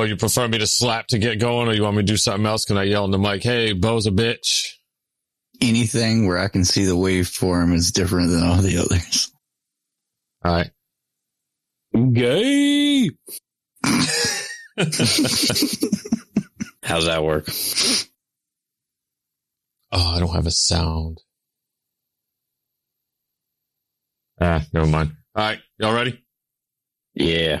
Or you prefer me to slap to get going, or you want me to do something else? Can I yell in the mic, hey, Bo's a bitch? Anything where I can see the waveform is different than all the others. All right. Gay. How's that work? Oh, I don't have a sound. Ah, never mind. All right. Y'all ready? Yeah.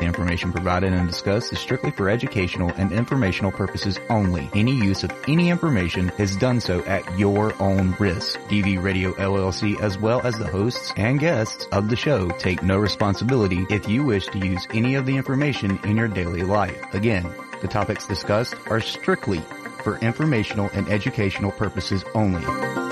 The information provided and discussed is strictly for educational and informational purposes only. Any use of any information is done so at your own risk. DV Radio LLC as well as the hosts and guests of the show take no responsibility if you wish to use any of the information in your daily life. Again, the topics discussed are strictly for informational and educational purposes only.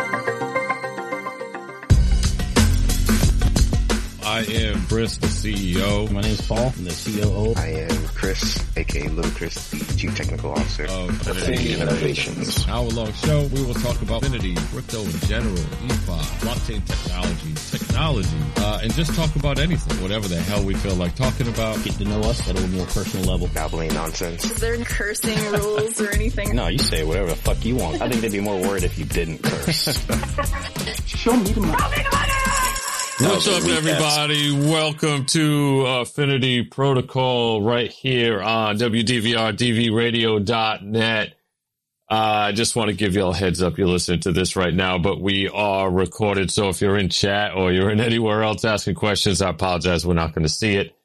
I am Chris, the CEO. My name is Paul. I'm the COO. I am Chris, aka Little Chris, the Chief Technical Officer of Affinity Innovations. Hour long show, we will talk about Affinity, crypto in general, DeFi, blockchain technology, technology, uh, and just talk about anything, whatever the hell we feel like talking about. Get to know us at a more personal level. Babbling nonsense. Is there any cursing rules or anything? No, you say whatever the fuck you want. I think they'd be more worried if you didn't curse. Show me the money. What's up, everybody? Welcome to Affinity Protocol right here on WDVR, Uh, I just want to give you all a heads up. You're listening to this right now, but we are recorded. So if you're in chat or you're in anywhere else asking questions, I apologize. We're not going to see it,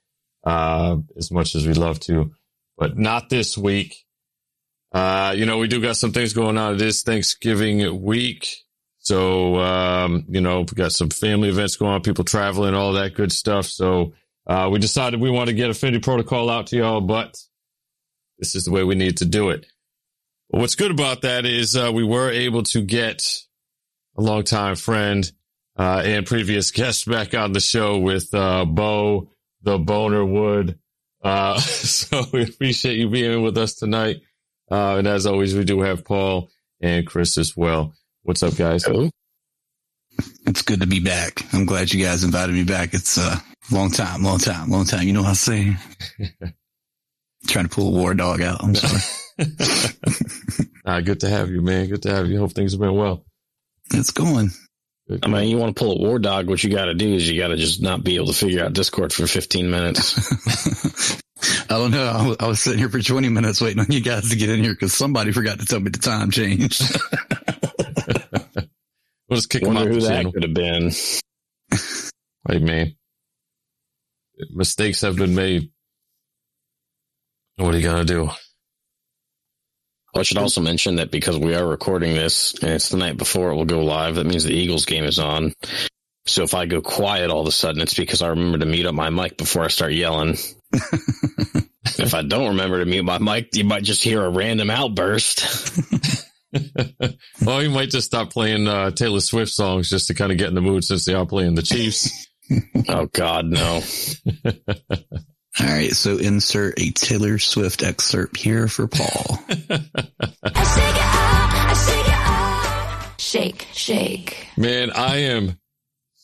uh, as much as we'd love to, but not this week. Uh, you know, we do got some things going on this Thanksgiving week. So, um, you know, we got some family events going on, people traveling, all that good stuff. So, uh, we decided we want to get Affinity Protocol out to y'all, but this is the way we need to do it. What's good about that is, uh, we were able to get a longtime friend, uh, and previous guest back on the show with, uh, Bo, the Boner Wood. Uh, so we appreciate you being with us tonight. Uh, and as always, we do have Paul and Chris as well. What's up, guys? Hello. It's good to be back. I'm glad you guys invited me back. It's a long time, long time, long time. You know what I'm saying? Trying to pull a war dog out. I'm sorry. uh, good to have you, man. Good to have you. Hope things have been well. It's going. I mean, you want to pull a war dog. What you got to do is you got to just not be able to figure out Discord for 15 minutes. I don't know. I was sitting here for 20 minutes waiting on you guys to get in here because somebody forgot to tell me the time changed. We'll just kick Wonder them out who that could have been. Hey, man. Mistakes have been made. What are you going to do? I should also mention that because we are recording this and it's the night before it will go live, that means the Eagles game is on. So if I go quiet all of a sudden, it's because I remember to mute up my mic before I start yelling. if I don't remember to mute my mic, you might just hear a random outburst. well, you might just stop playing uh, Taylor Swift songs just to kind of get in the mood since they are playing the Chiefs. oh God, no. All right, so insert a Taylor Swift excerpt here for Paul. Shake, shake. Man, I am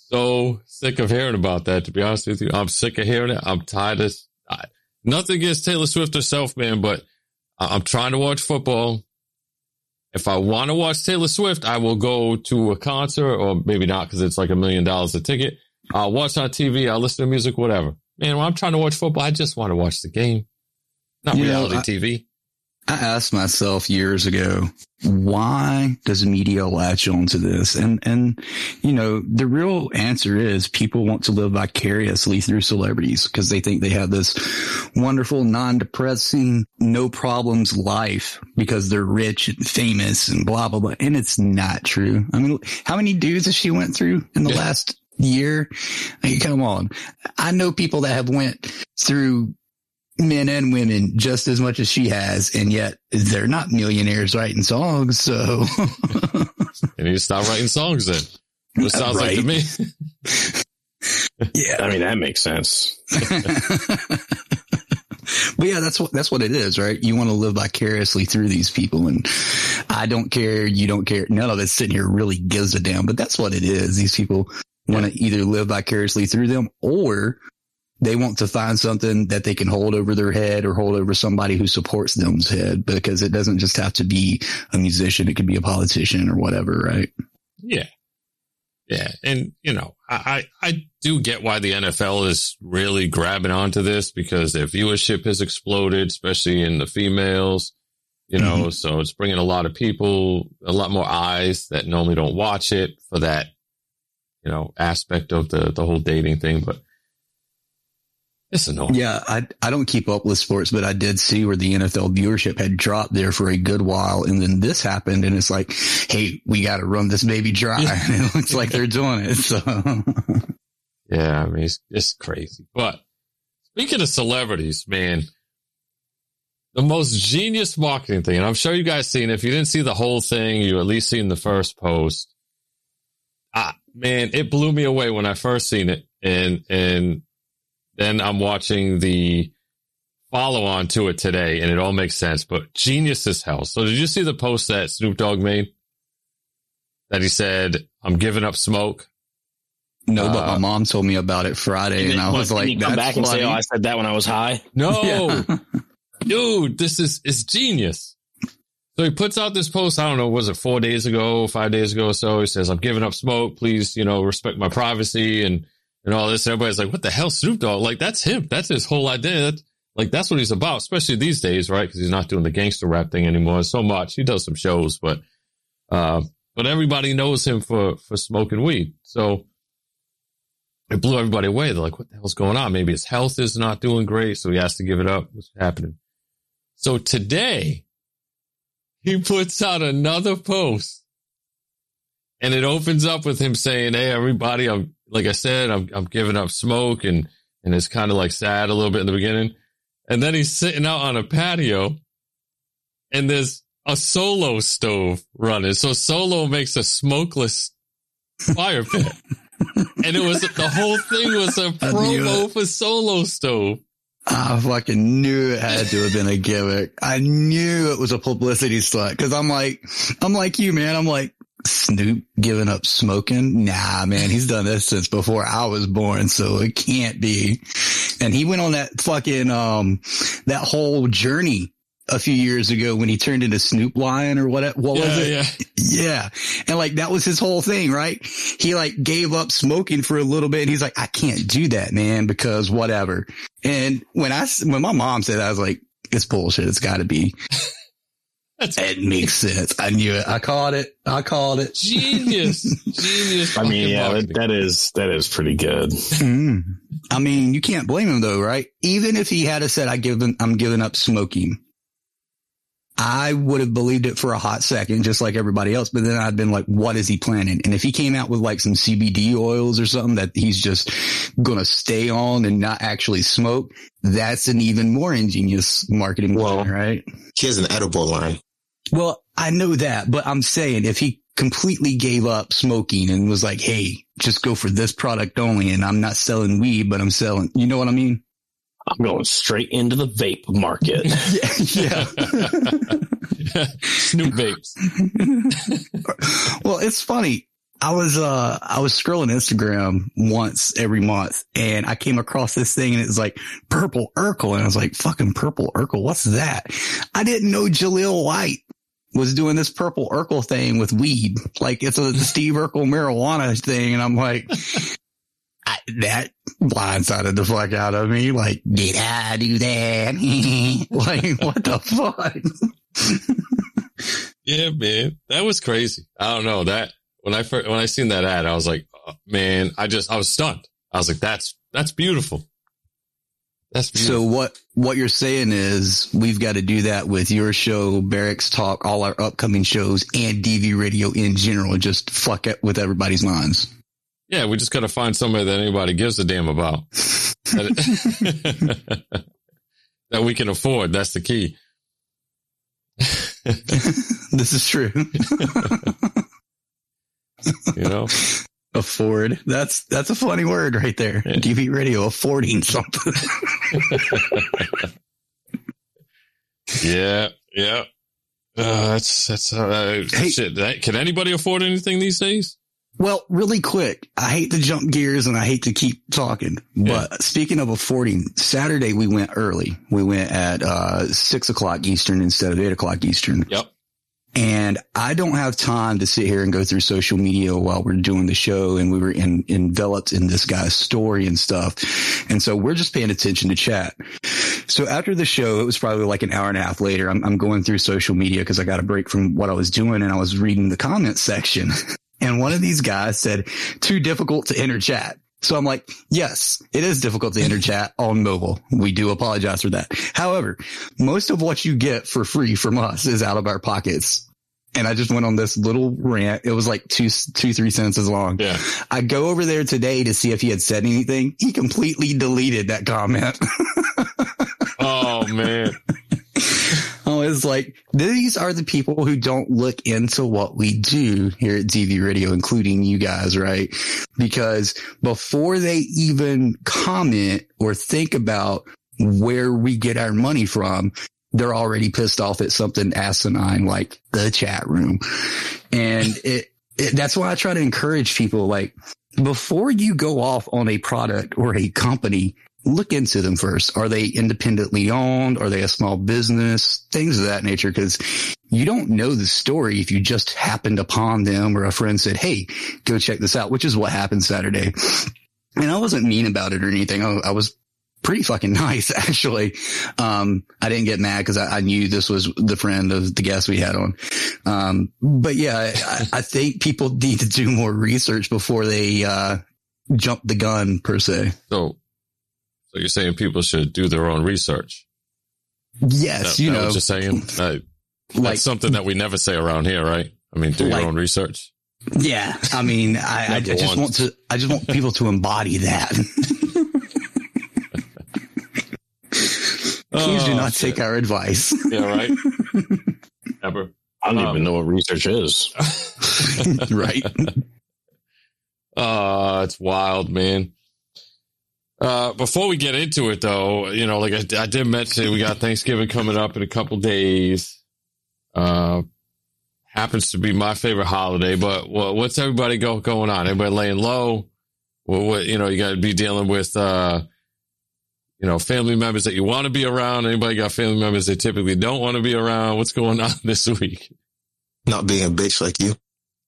so sick of hearing about that. To be honest with you, I'm sick of hearing it. I'm tired of I, nothing against Taylor Swift herself, man, but I'm trying to watch football. If I want to watch Taylor Swift, I will go to a concert or maybe not because it's like a million dollars a ticket. I'll watch on TV. I'll listen to music, whatever. Man, when I'm trying to watch football, I just want to watch the game, not You know, reality I- TV. I asked myself years ago, why does media latch onto this? And, and, you know, the real answer is people want to live vicariously through celebrities because they think they have this wonderful, non-depressing, no problems life because they're rich and famous and blah, blah, blah. And it's not true. I mean, how many dudes has she went through in the Yeah. last year? I mean, come on. I know people that have went through men and women just as much as she has, and yet they're not millionaires writing songs. So You need to stop writing songs then. What it sounds like to Right. me. Yeah. I mean, that makes sense. but yeah, that's what that's what it is, right? You want to live vicariously through these people, and I don't care, you don't care. None of us sitting here really gives a damn, but that's what it is. These people want to either live vicariously through them, or they want to find something that they can hold over their head or hold over somebody who supports them's head, because it doesn't just have to be a musician; it could be a politician or whatever, right? Yeah. Yeah. And, you know, I, I, I do get why the NFL is really grabbing onto this because their viewership has exploded, especially in the females, you know, Mm-hmm. so it's bringing a lot of people, a lot more eyes that normally don't watch it for that, you know, aspect of the, the whole dating thing. But it's annoying. Yeah, I I don't keep up with sports, but I did see where the NFL viewership had dropped there for a good while, and then this happened, and it's like, hey, we got to run this baby dry, and it looks like they're doing it. So Yeah, I mean, it's, it's crazy. But speaking of celebrities, man, the most genius marketing thing, and I'm sure you guys seen it. If you didn't see the whole thing, you at least seen the first post. Ah, man, it blew me away when I first seen it. And, and then I'm watching the follow on to it today and it all makes sense, but genius as hell. So did you see the post that Snoop Dogg made? That he said, I'm giving up smoke. no, but Uh, my mom told me about it Friday, and I was like, you come that's back and say, "Oh, I said that when I was high." No, Yeah. dude, this is it's genius. So he puts out this post. I don't know, was it four days ago, five days ago or so? He says, "I'm giving up smoke. Please, you know, respect my privacy and and all this." And everybody's like, "What the hell, Snoop Dogg? Like that's him. That's his whole idea. That's, like that's what he's about, especially these days, right? Because he's not doing the gangster rap thing anymore so much. He does some shows, but uh, but everybody knows him for for smoking weed. So it blew everybody away. They're like, what the hell's going on? Maybe his health is not doing great. So he has to give it up. What's happening? So today he puts out another post and it opens up with him saying, Hey, everybody, I'm, like I said, I'm, I'm giving up smoke and, and it's kind of like sad a little bit in the beginning. And then he's sitting out on a patio and there's a solo stove running. So solo makes a smokeless fire pit. and it was the whole thing was a promo for Solo Stove. I fucking knew it had to have been a gimmick. I knew it was a publicity stunt because I'm like, I'm like you, man. I'm like, Snoop giving up smoking? Nah, man, he's done this since before I was born, so it can't be. And he went on that fucking, um, that whole journey a few years ago when he turned into Snoop Lion or what, what was it? yeah. Yeah. And like that was his whole thing, right? He like gave up smoking for a little bit and he's like, I can't do that, man, because whatever. And when I, when my mom said that, I was like, it's bullshit. It's gotta be. That's It makes sense. I knew it. I called it. I called it. genius. Genius. I mean, yeah, marketing. that, that is that is pretty good. Mm. I mean, you can't blame him though, right? Even if he had said, I give him, I'm giving up smoking. I would have believed it for a hot second, just like everybody else. But then I'd been like, what is he planning? And if he came out with like some CBD oils or something that he's just going to stay on and not actually smoke, that's an even more ingenious marketing Well- plan, right? He has an edible line. Well, I know that, but I'm saying if he completely gave up smoking and was like, Hey, just go for this product only. And I'm not selling weed, but I'm selling, you know what I mean? I'm going straight into the vape market. yeah. yeah. Snoop vapes. well, it's funny. I was, uh, I was scrolling Instagram once every month and I came across this thing and it was like purple Urkel. And I was like, fucking purple Urkel. What's that? I didn't know Jaleel White was doing this purple Urkel thing with weed. Like it's a Steve Urkel marijuana thing. And I'm like, I, that blindsided the fuck out of me. Like, did I do that? like, what the fuck? Yeah, man. That was crazy. I don't know that when I first, when I seen that ad, I was like, oh, man, I just, I was stunned. I was like, that's, that's beautiful. That's beautiful. So what, what you're saying is we've got to do that with your show, Barracks Talk, all our upcoming shows and DV radio in general, just fuck it with everybody's minds. yeah, we just got to find somebody that anybody gives a damn about that, that we can afford. That's the key. this is true. You know, Afford. That's that's a funny word right there. Yeah. DV radio affording something. Yeah, yeah. Uh, that's that's uh, Hey. shit. That- Can anybody afford anything these days? well, really quick. I hate to jump gears and I hate to keep talking, but speaking of affording, Saturday we went early. We went at uh six o'clock Eastern instead of eight o'clock Eastern. Yep. And I don't have time to sit here and go through social media while we're doing the show and we were in, enveloped in this guy's story and stuff. And so we're just paying attention to chat. So after the show, it was probably like an hour and a half later. I'm, I'm going through social media because I got a break from what I was doing and I was reading the comments section. And one of these guys said, too difficult to enter chat. So I'm like, yes, it is difficult to enter chat on mobile. We do apologize for that. However, most of what you get for free from us is out of our pockets. And I just went on this little rant. It was like two, two, three sentences long. Yeah. I go over there today to see if he had said anything. He completely deleted that comment. Oh man. It's like these are the people who don't look into what we do here at DV Radio, including you guys, right? Because before they even comment or think about where we get our money from, they're already pissed off at something asinine like the chat room. And it, it that's why I try to encourage people like before you go off on a product or a company, look into them first. Are they independently owned? Are they a small business? Things of that nature. Cause you don't know the story if you just happened upon them or a friend said, Hey, go check this out, which is what happened Saturday. And I wasn't mean about it or anything. I, I was pretty fucking nice, actually. Um, I didn't get mad because I, I knew this was the friend of the guest we had on. Um, but yeah, I, I think people need to do more research before they, uh, jump the gun per se. So, so you're saying people should do their own research? Yes, That- you that know, what you're saying. Like, that's something that we never say around here, right? I mean, do Like- your own research. yeah, I mean, I, I, I just one. want to, I just want people to embody that. Please do Oh, not shit. take our advice. Yeah, right. Ever. I don't Um, even know what research is. right. Uh, it's wild, man. Uh, before we get into it though, you know, like I, I did mention, we got Thanksgiving coming up in a couple days. Uh, happens to be my favorite holiday, but what, what's everybody go, going on? Everybody laying low? Well, what, you know, you got to be dealing with, uh, you know, family members that you want to be around. Anybody got family members they typically don't want to be around? What's going on this week? Not being a bitch like you.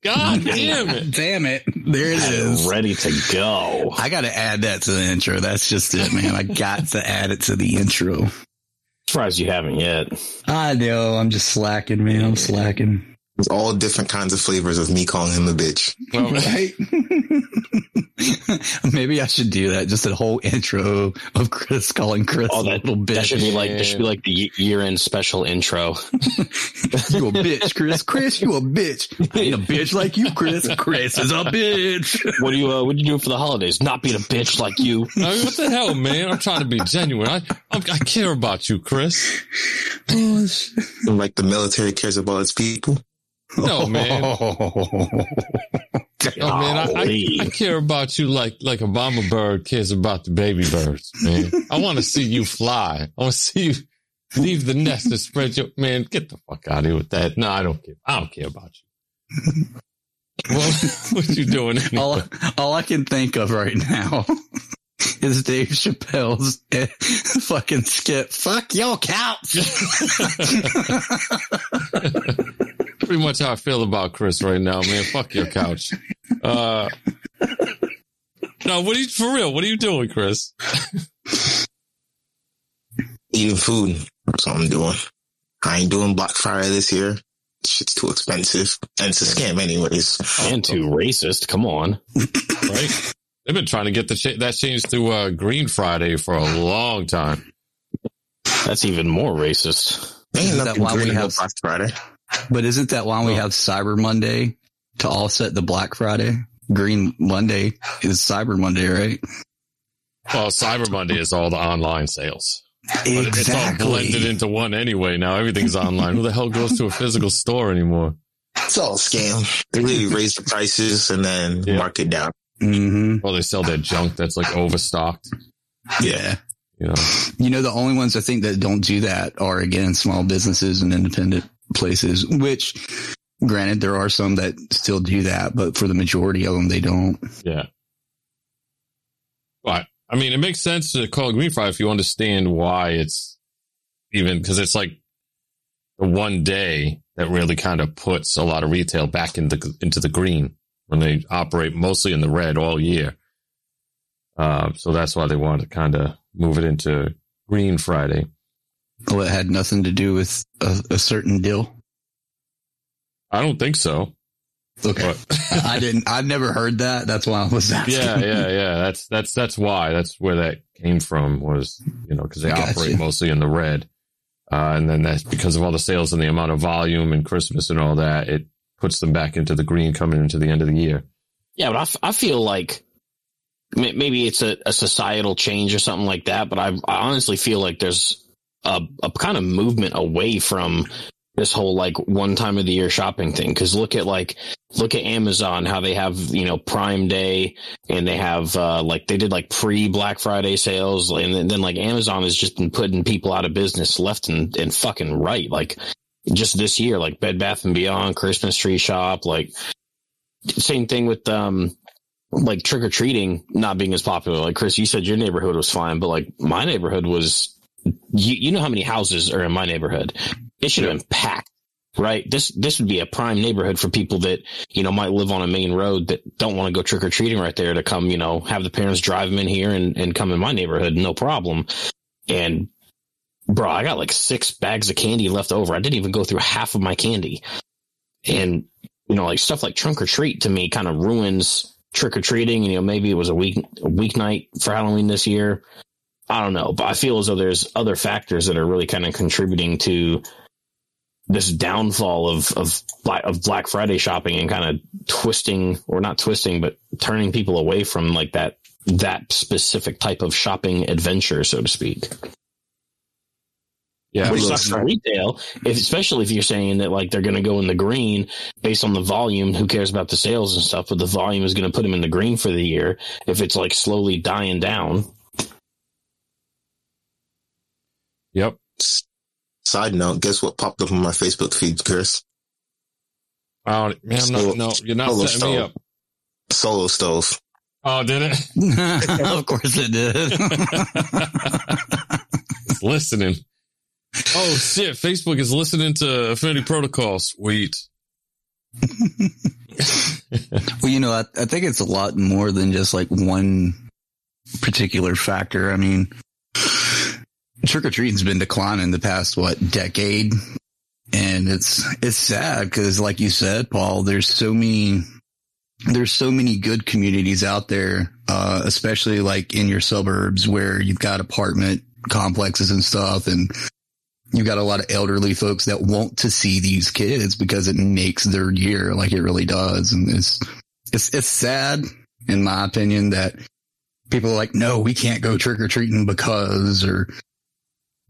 God damn it. Damn it. There it is. Ready to go. I got to add that to the intro. That's just it, man. I got to add it to the intro. Surprised you haven't yet. I know. I'm just slacking, man. I'm slacking. There's all different kinds of flavors of me calling him a bitch. Well, Right? Maybe I should do that. Just a whole intro of Chris calling Chris Oh, a that, little bitch. that should be like that should be like the year end special intro. you a bitch, Chris. Chris, you a bitch. I ain't a bitch like you, Chris. Chris is a bitch. What do you uh, what do you do for the holidays? Not being a bitch like you. I mean, what the hell, man? I'm trying to be genuine. I, I'm, I care about you, Chris. Oh, Like the military cares about its people. No, man. No, man, I, I, I care about you like, like a mama bird cares about the baby birds, man. I want to see you fly. I want to see you leave the nest and spread your, man, get the fuck out of here with that. No, I don't care. I don't care about you. Well, what you doing? anyway? all, all I can think of right now is Dave Chappelle's fucking skit. Fuck your couch. Pretty much how I feel about Chris right now, man. Fuck your couch. Uh, no, what are you, for real? What are you doing, Chris? Eating food. That's what I'm doing. I ain't doing Black Friday this year. Shit's too expensive. And it's a scam anyways. And too racist. Come on. right? They've been trying to get the cha- that changed to uh, Green Friday for a long time. That's even more racist. Ain't Isn't that why we green about have- Black Friday. But isn't that why we Oh. have Cyber Monday to offset the Black Friday? Green Monday is Cyber Monday, right? Well, Cyber Monday is all the online sales. But it's all blended into one anyway. Now everything's online. Who the hell goes to a physical store anymore? It's all a scam. They really raise the prices and then Yeah. mark it down. hmm Well, they sell that junk that's like overstocked. Yeah. You know, You know, the only ones I think that don't do that are again small businesses and independent places, which granted there are some that still do that, but for the majority of them, they don't. yeah. But I mean, it makes sense to call it green fry if you understand why it's even because it's like the one day that really kind of puts a lot of retail back into into the green when they operate mostly in the red all year. Uh, so that's why they wanted to kind of move it into Green Friday. Well, it had nothing to do with a, a certain deal. I don't think so. Okay. But I didn't, I've never heard that. That's why I was asking. yeah, yeah, yeah. That's that's that's why. That's where that came from. Was you know because they Gotcha. operate mostly in the red, uh, and then that's because of all the sales and the amount of volume and Christmas and all that. It puts them back into the green coming into the end of the year. Yeah, but I, f- I feel like maybe it's a, a societal change or something like that. But I, I honestly feel like there's a, a kind of movement away from this whole like one time of the year shopping thing. Cause look at like, look at Amazon, how they have, you know, Prime Day and they have, uh, like they did like pre Black Friday sales. And then, then like Amazon has just been putting people out of business left and, and fucking right. Like just this year, like Bed Bath and Beyond, Christmas Tree Shop, like same thing with, um, like trick or treating not being as popular. Like Chris, you said your neighborhood was fine, but like my neighborhood was, you, you know how many houses are in my neighborhood? It should have been packed, right? This, this would be a prime neighborhood for people that, you know, might live on a main road that don't want to go trick or treating right there to come, you know, have the parents drive them in here and, and come in my neighborhood. No problem. And bro, I got like six bags of candy left over. I didn't even go through half of my candy. And, you know, like stuff like trunk or treat to me kind of ruins trick or treating. You know, maybe it was a week, a weeknight for Halloween this year. I don't know, but I feel as though there's other factors that are really kind of contributing to this downfall of, of, Black- of Black Friday shopping and kind of twisting or not twisting, but turning people away from like that, that specific type of shopping adventure, so to speak. Yeah, Which sucks for retail, if, especially if you're saying that like they're going to go in the green based on the volume. Who cares about the sales and stuff? But the volume is going to put them in the green for the year. If it's like slowly dying down, Yep. Side note, guess what popped up on my Facebook feed, Chris? I don't, man, I'm not, Solo- no, you're not solo setting me up. Solo stove. Oh, did it? of course it did. It's listening. Oh shit! Facebook is listening to Affinity Protocol. Sweet. well, you know, I, I think it's a lot more than just like one particular factor. I mean, trick or treating's been declining the past, what, decade? And it's, it's sad because like you said, Paul, there's so many, there's so many good communities out there, uh, especially like in your suburbs where you've got apartment complexes and stuff and you've got a lot of elderly folks that want to see these kids because it makes their year like it really does. And it's, it's, it's sad in my opinion that people are like, no, we can't go trick or treating because or,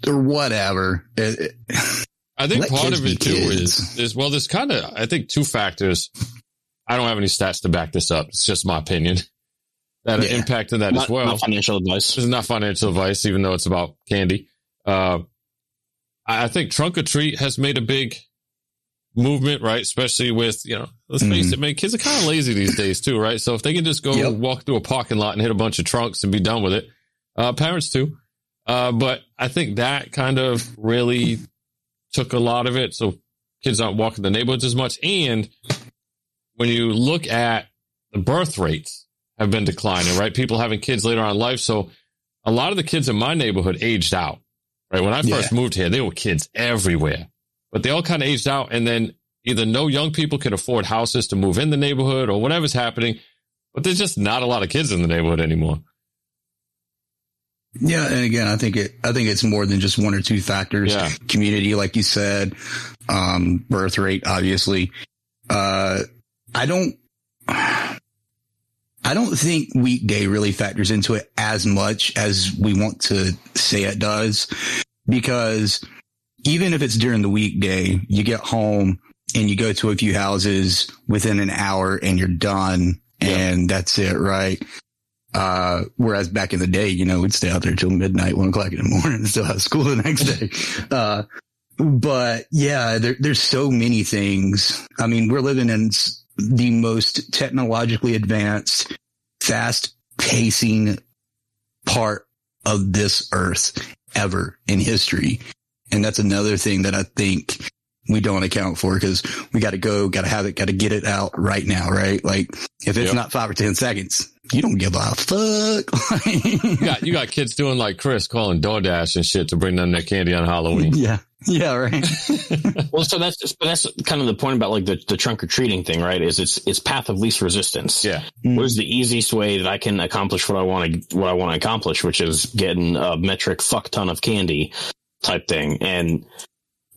or whatever. It, it- I think part of it too kids. is is well, there's kind of I think two factors. I don't have any stats to back this up. It's just my opinion that Yeah. impacted that not, as well. not financial advice. This is not financial advice, even though it's about candy. Uh, I I think trunk or treat has made a big movement, right? Especially with, you know, let's face Mhm. it, man, kids are kind of lazy these days too, right? So if they can just go Yep. walk through a parking lot and hit a bunch of trunks and be done with it, uh, parents too. Uh, but I think that kind of really took a lot of it. So kids aren't walking the neighborhoods as much. And when you look at the birth rates have been declining, right? People having kids later on in life. So a lot of the kids in my neighborhood aged out, right? When I first moved here, there were kids everywhere, but they all kind of aged out. And then either no young people can afford houses to move in the neighborhood or whatever's happening, but there's just not a lot of kids in the neighborhood anymore. Yeah, and again, I think it. I think it's more than just one or two factors. Yeah. Community, like you said, um, birth rate, obviously. Uh, I don't. I don't think weekday really factors into it as much as we want to say it does, because even if it's during the weekday, you get home and you go to a few houses within an hour and you're done and that's it, right? Uh, whereas back in the day, you know, we'd stay out there till midnight, one o'clock in the morning and still have school the next day. Uh, but yeah, there, there's so many things. I mean, we're living in the most technologically advanced, fast pacing part of this earth ever in history. And that's another thing that I think we don't account for because we got to go, got to have it, got to get it out right now, right? Like if it's Yep. not five or 10 seconds, you don't give a fuck. You got you got kids doing like Chris calling DoorDash and shit to bring them their candy on Halloween. yeah. Yeah. Right. Well, so that's but that's kind of the point about like the, the trunk or treating thing, right? Is it's it's path of least resistance. Yeah. Mm. What is the easiest way that I can accomplish what I want to what I want to accomplish, which is getting a metric fuck ton of candy type thing. And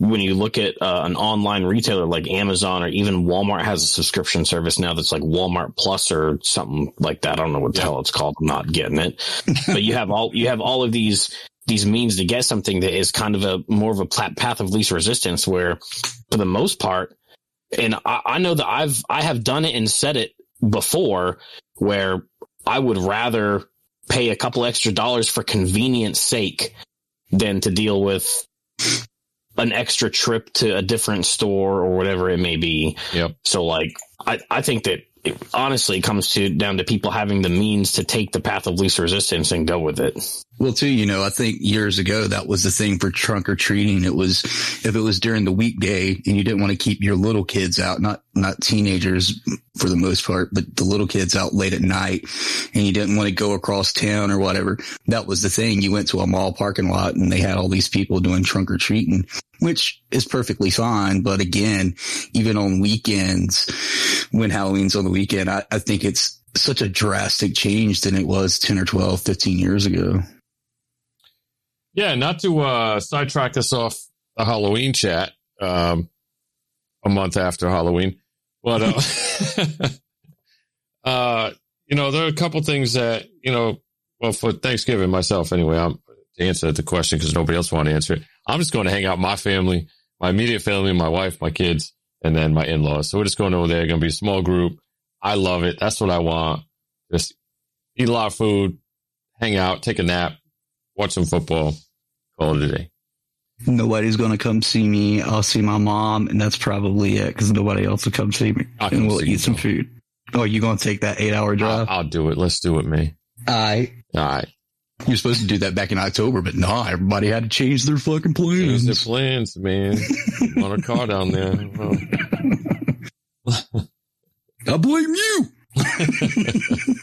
when you look at uh, an online retailer like Amazon or even Walmart has a subscription service now that's like Walmart Plus or something like that. I don't know what the hell it's called. I'm not getting it. but you have all you have all of these these means to get something that is kind of a more of a path of least resistance where for the most part and I, I know that I've I have done it and said it before where I would rather pay a couple extra dollars for convenience sake than to deal with an extra trip to a different store or whatever it may be. Yep. So like I, I think that it honestly comes to down to people having the means to take the path of least resistance and go with it. Well, too, you know, I think years ago that was the thing for trunk or treating. It was if it was during the weekday and you didn't want to keep your little kids out, not not teenagers for the most part, but the little kids out late at night, and you didn't want to go across town or whatever. That was the thing. You went to a mall parking lot and they had all these people doing trunk or treating, which is perfectly fine. But again, even on weekends, when Halloween's on the weekend, I, I think it's such a drastic change than it was 10 or 12, 15 years ago. Yeah, not to uh, sidetrack us off the Halloween chat um, a month after Halloween, but uh, uh, you know there are a couple things that you know. Well, for Thanksgiving myself, anyway, I'm to answer the question because nobody else want to answer it. I'm just going to hang out my family, my immediate family, my wife, my kids, and then my in-laws. So we're just going over there. Going to be a small group. I love it. That's what I want. Just eat a lot of food, hang out, take a nap, watch some football, call it a day. Nobody's going to come see me. I'll see my mom, and that's probably it because nobody else will come see me. I'll and we'll eat some food. Oh, you going to take that eight hour drive? I'll, I'll do it. Let's do it, me. I. All right. You're supposed to do that back in October, but no, everybody had to change their fucking plans. Change the plans. man. On a car down there. Well, I blame you.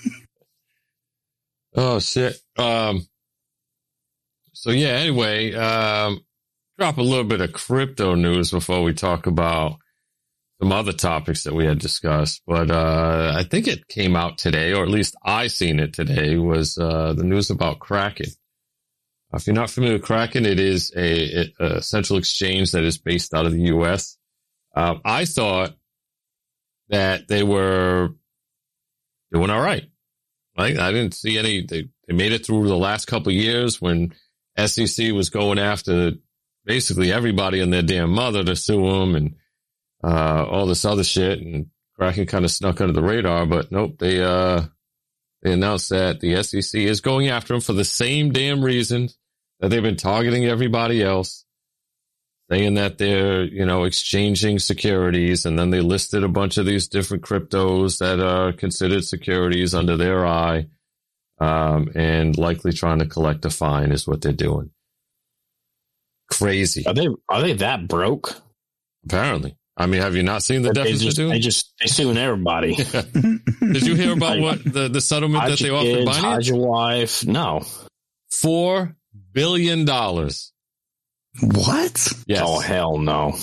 oh shit. Um. So yeah. Anyway, um, drop a little bit of crypto news before we talk about some other topics that we had discussed. But uh, I think it came out today, or at least I seen it today. Was uh, the news about Kraken? If you're not familiar with Kraken, it is a, a central exchange that is based out of the U.S. Um, I thought that they were doing all right. Right? I didn't see any. They, they made it through the last couple of years when SEC was going after basically everybody and their damn mother to sue them and uh, all this other shit. And Kraken kind of snuck under the radar, but nope, they uh, they announced that the SEC is going after them for the same damn reasons that they've been targeting everybody else, saying that they're, you know, exchanging securities. And then they listed a bunch of these different cryptos that are considered securities under their eye. Um, and likely trying to collect a fine is what they're doing. Crazy. Are they are they that broke? Apparently. I mean, have you not seen the They deficit just, they just they suing everybody. Did you hear about what the, the settlement that they offered kids, Binance? hide your wife. No. Four billion dollars. What? Yes. Oh hell no.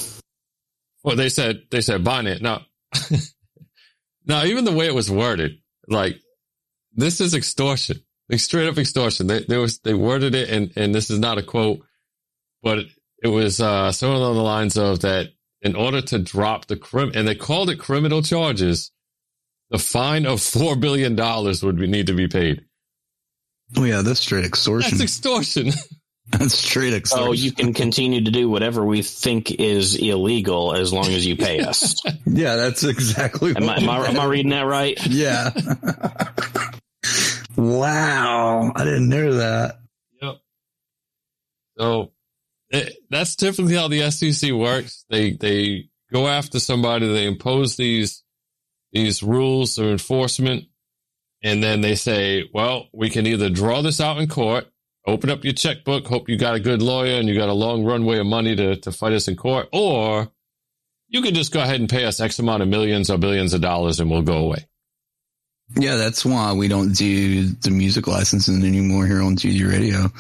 Well, they said they said Binance. Now, now even the way it was worded, like this is extortion, like straight up extortion. They there was they worded it, and and this is not a quote, but it was uh something along the lines of that. In order to drop the crim, and they called it criminal charges, the fine of four billion dollars would be, need to be paid. Oh yeah, that's straight extortion. That's extortion. That's straight extortion. So you can continue to do whatever we think is illegal as long as you pay us. yeah, that's exactly. Am I, am I, am I reading that right? Yeah. wow, I didn't know that. Yep. So it, that's typically how the SEC works. They they go after somebody, they impose these these rules or enforcement, and then they say, "Well, we can either draw this out in court, open up your checkbook, hope you got a good lawyer and you got a long runway of money to to fight us in court, or you can just go ahead and pay us X amount of millions or billions of dollars, and we'll go away." Yeah, that's why we don't do the music licensing anymore here on DV Radio.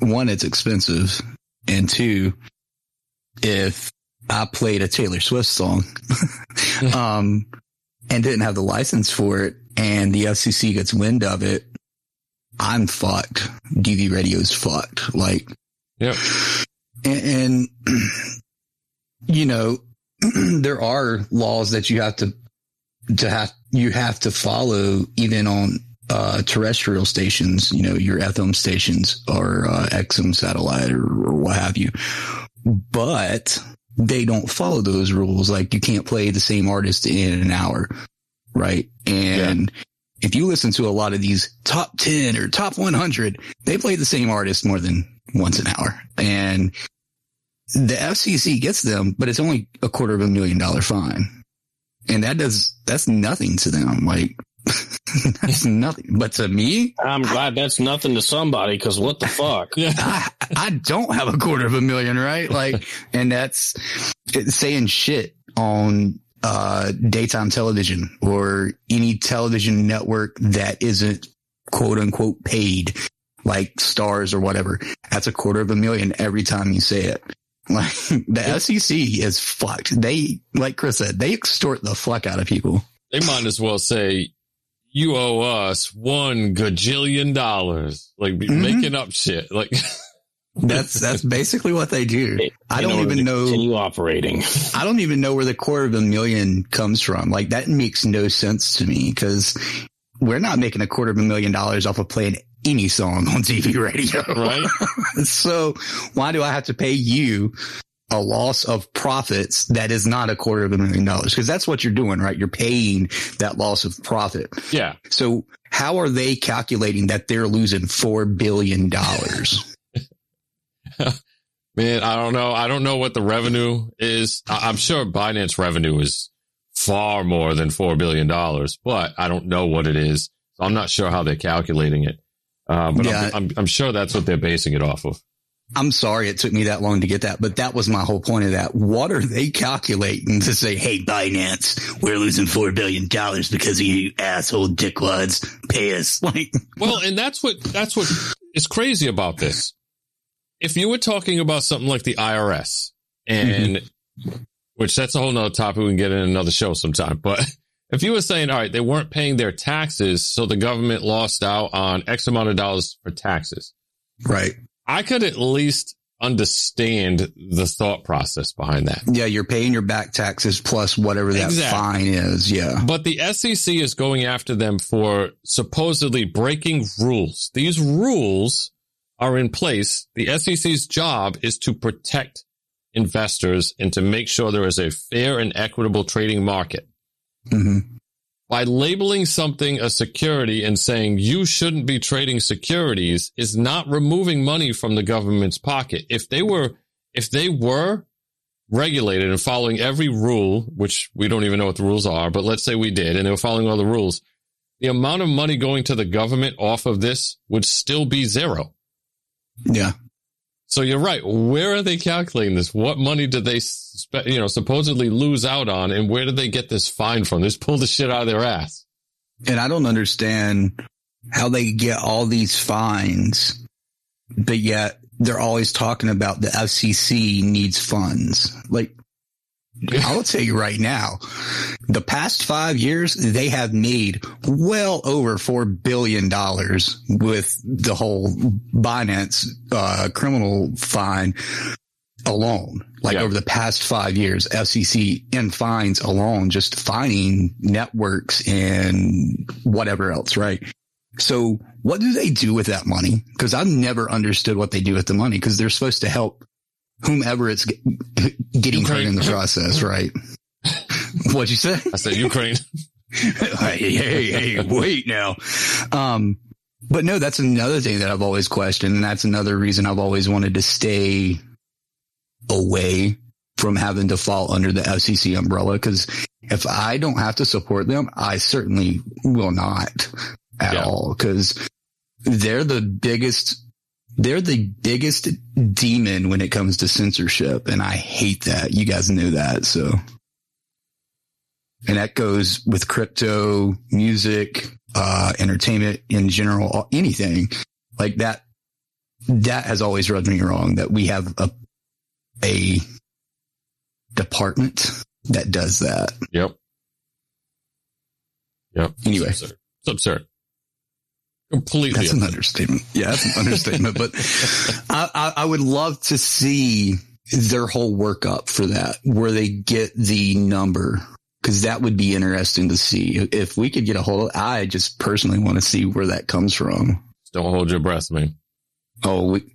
One, it's expensive. And two, if I played a Taylor Swift song, um, and didn't have the license for it and the FCC gets wind of it, I'm fucked. DV radio's fucked. Like, yep. And, and you know, there are laws that you have to to have you have to follow even on uh, terrestrial stations, you know, your FM stations or uh, XM satellite or, or what have you. But they don't follow those rules. Like you can't play the same artist in an hour, right? And yeah. if you listen to a lot of these top 10 or top 100, they play the same artist more than once an hour. And the FCC gets them, but it's only a quarter of a million dollar fine and that does that's nothing to them. Like that's nothing, but to me, I'm glad that's nothing to somebody because what the fuck? I, I don't have a quarter of a million, right? Like, and that's saying shit on uh, daytime television or any television network that isn't quote unquote paid, like Starz or whatever. That's a quarter of a million every time you say it. Like the SEC is fucked. They, like Chris said, they extort the fuck out of people. They might as well say, you owe us one gajillion dollars, like mm-hmm. making up shit. Like that's, that's basically what they do. I don't even know. Continue operating. I don't even know where the quarter of a million comes from. Like that makes no sense to me because we're not making a quarter of a million dollars off of playing any song on DV radio. Right. so why do I have to pay you a loss of profits that is not a quarter of a million dollars? Cause that's what you're doing, right? You're paying that loss of profit. Yeah. So how are they calculating that they're losing four billion dollars? Man, I don't know. I don't know what the revenue is. I'm sure Binance revenue is far more than $4 billion, but I don't know what it is. So I'm not sure how they're calculating it. Uh, but yeah. I'm, I'm, I'm sure that's what they're basing it off of. I'm sorry it took me that long to get that, but that was my whole point of that. What are they calculating to say, hey, Binance, we're losing $4 billion because of you asshole dickwads. Pay us. Like, well, and that's what, that's what is crazy about this. If you were talking about something like the IRS and, mm-hmm. which that's a whole nother topic we can get in another show sometime, but if you were saying, all right, they weren't paying their taxes, so the government lost out on X amount of dollars for taxes. Right. I could at least understand the thought process behind that. Yeah, you're paying your back taxes plus whatever that exactly. fine is. Yeah. But the SEC is going after them for supposedly breaking rules. These rules are in place. The SEC's job is to protect investors and to make sure there is a fair and equitable trading market. Mm-hmm. By labeling something a security and saying you shouldn't be trading securities is not removing money from the government's pocket. If they were, if they were regulated and following every rule, which we don't even know what the rules are, but let's say we did and they were following all the rules, the amount of money going to the government off of this would still be zero. Yeah. So you're right. Where are they calculating this? What money did they, you know, supposedly lose out on, and where did they get this fine from? They just pull the shit out of their ass. And I don't understand how they get all these fines, but yet they're always talking about the FCC needs funds. Like, I'll tell you right now, the past five years, they have made well over $4 billion with the whole Binance, uh, criminal fine alone. Like yeah. over the past five years, FCC in fines alone, just fining networks and whatever else, right? So what do they do with that money? Because I've never understood what they do with the money because they're supposed to help whomever it's get, getting hurt in the process, right? What'd you say? I said Ukraine. hey, hey, hey, wait now. Um, but no, that's another thing that I've always questioned. And that's another reason I've always wanted to stay away from having to fall under the FCC umbrella. Cause if I don't have to support them, I certainly will not at Yeah. all. Cause they're the biggest, they're the biggest demon when it comes to censorship. And I hate that. You guys know that. So. And that goes with crypto, music, uh, entertainment in general, anything like that. That has always rubbed me wrong that we have a, a department that does that. Yep. Yep. Anyway. It's absurd. It's absurd. Completely. That's an understatement. Yeah, that's an understatement. But I, I, I would love to see their whole workup for that, where they get the number, because that would be interesting to see. If we could get a hold of, I just personally want to see where that comes from. Don't hold your breath, man. Oh, we,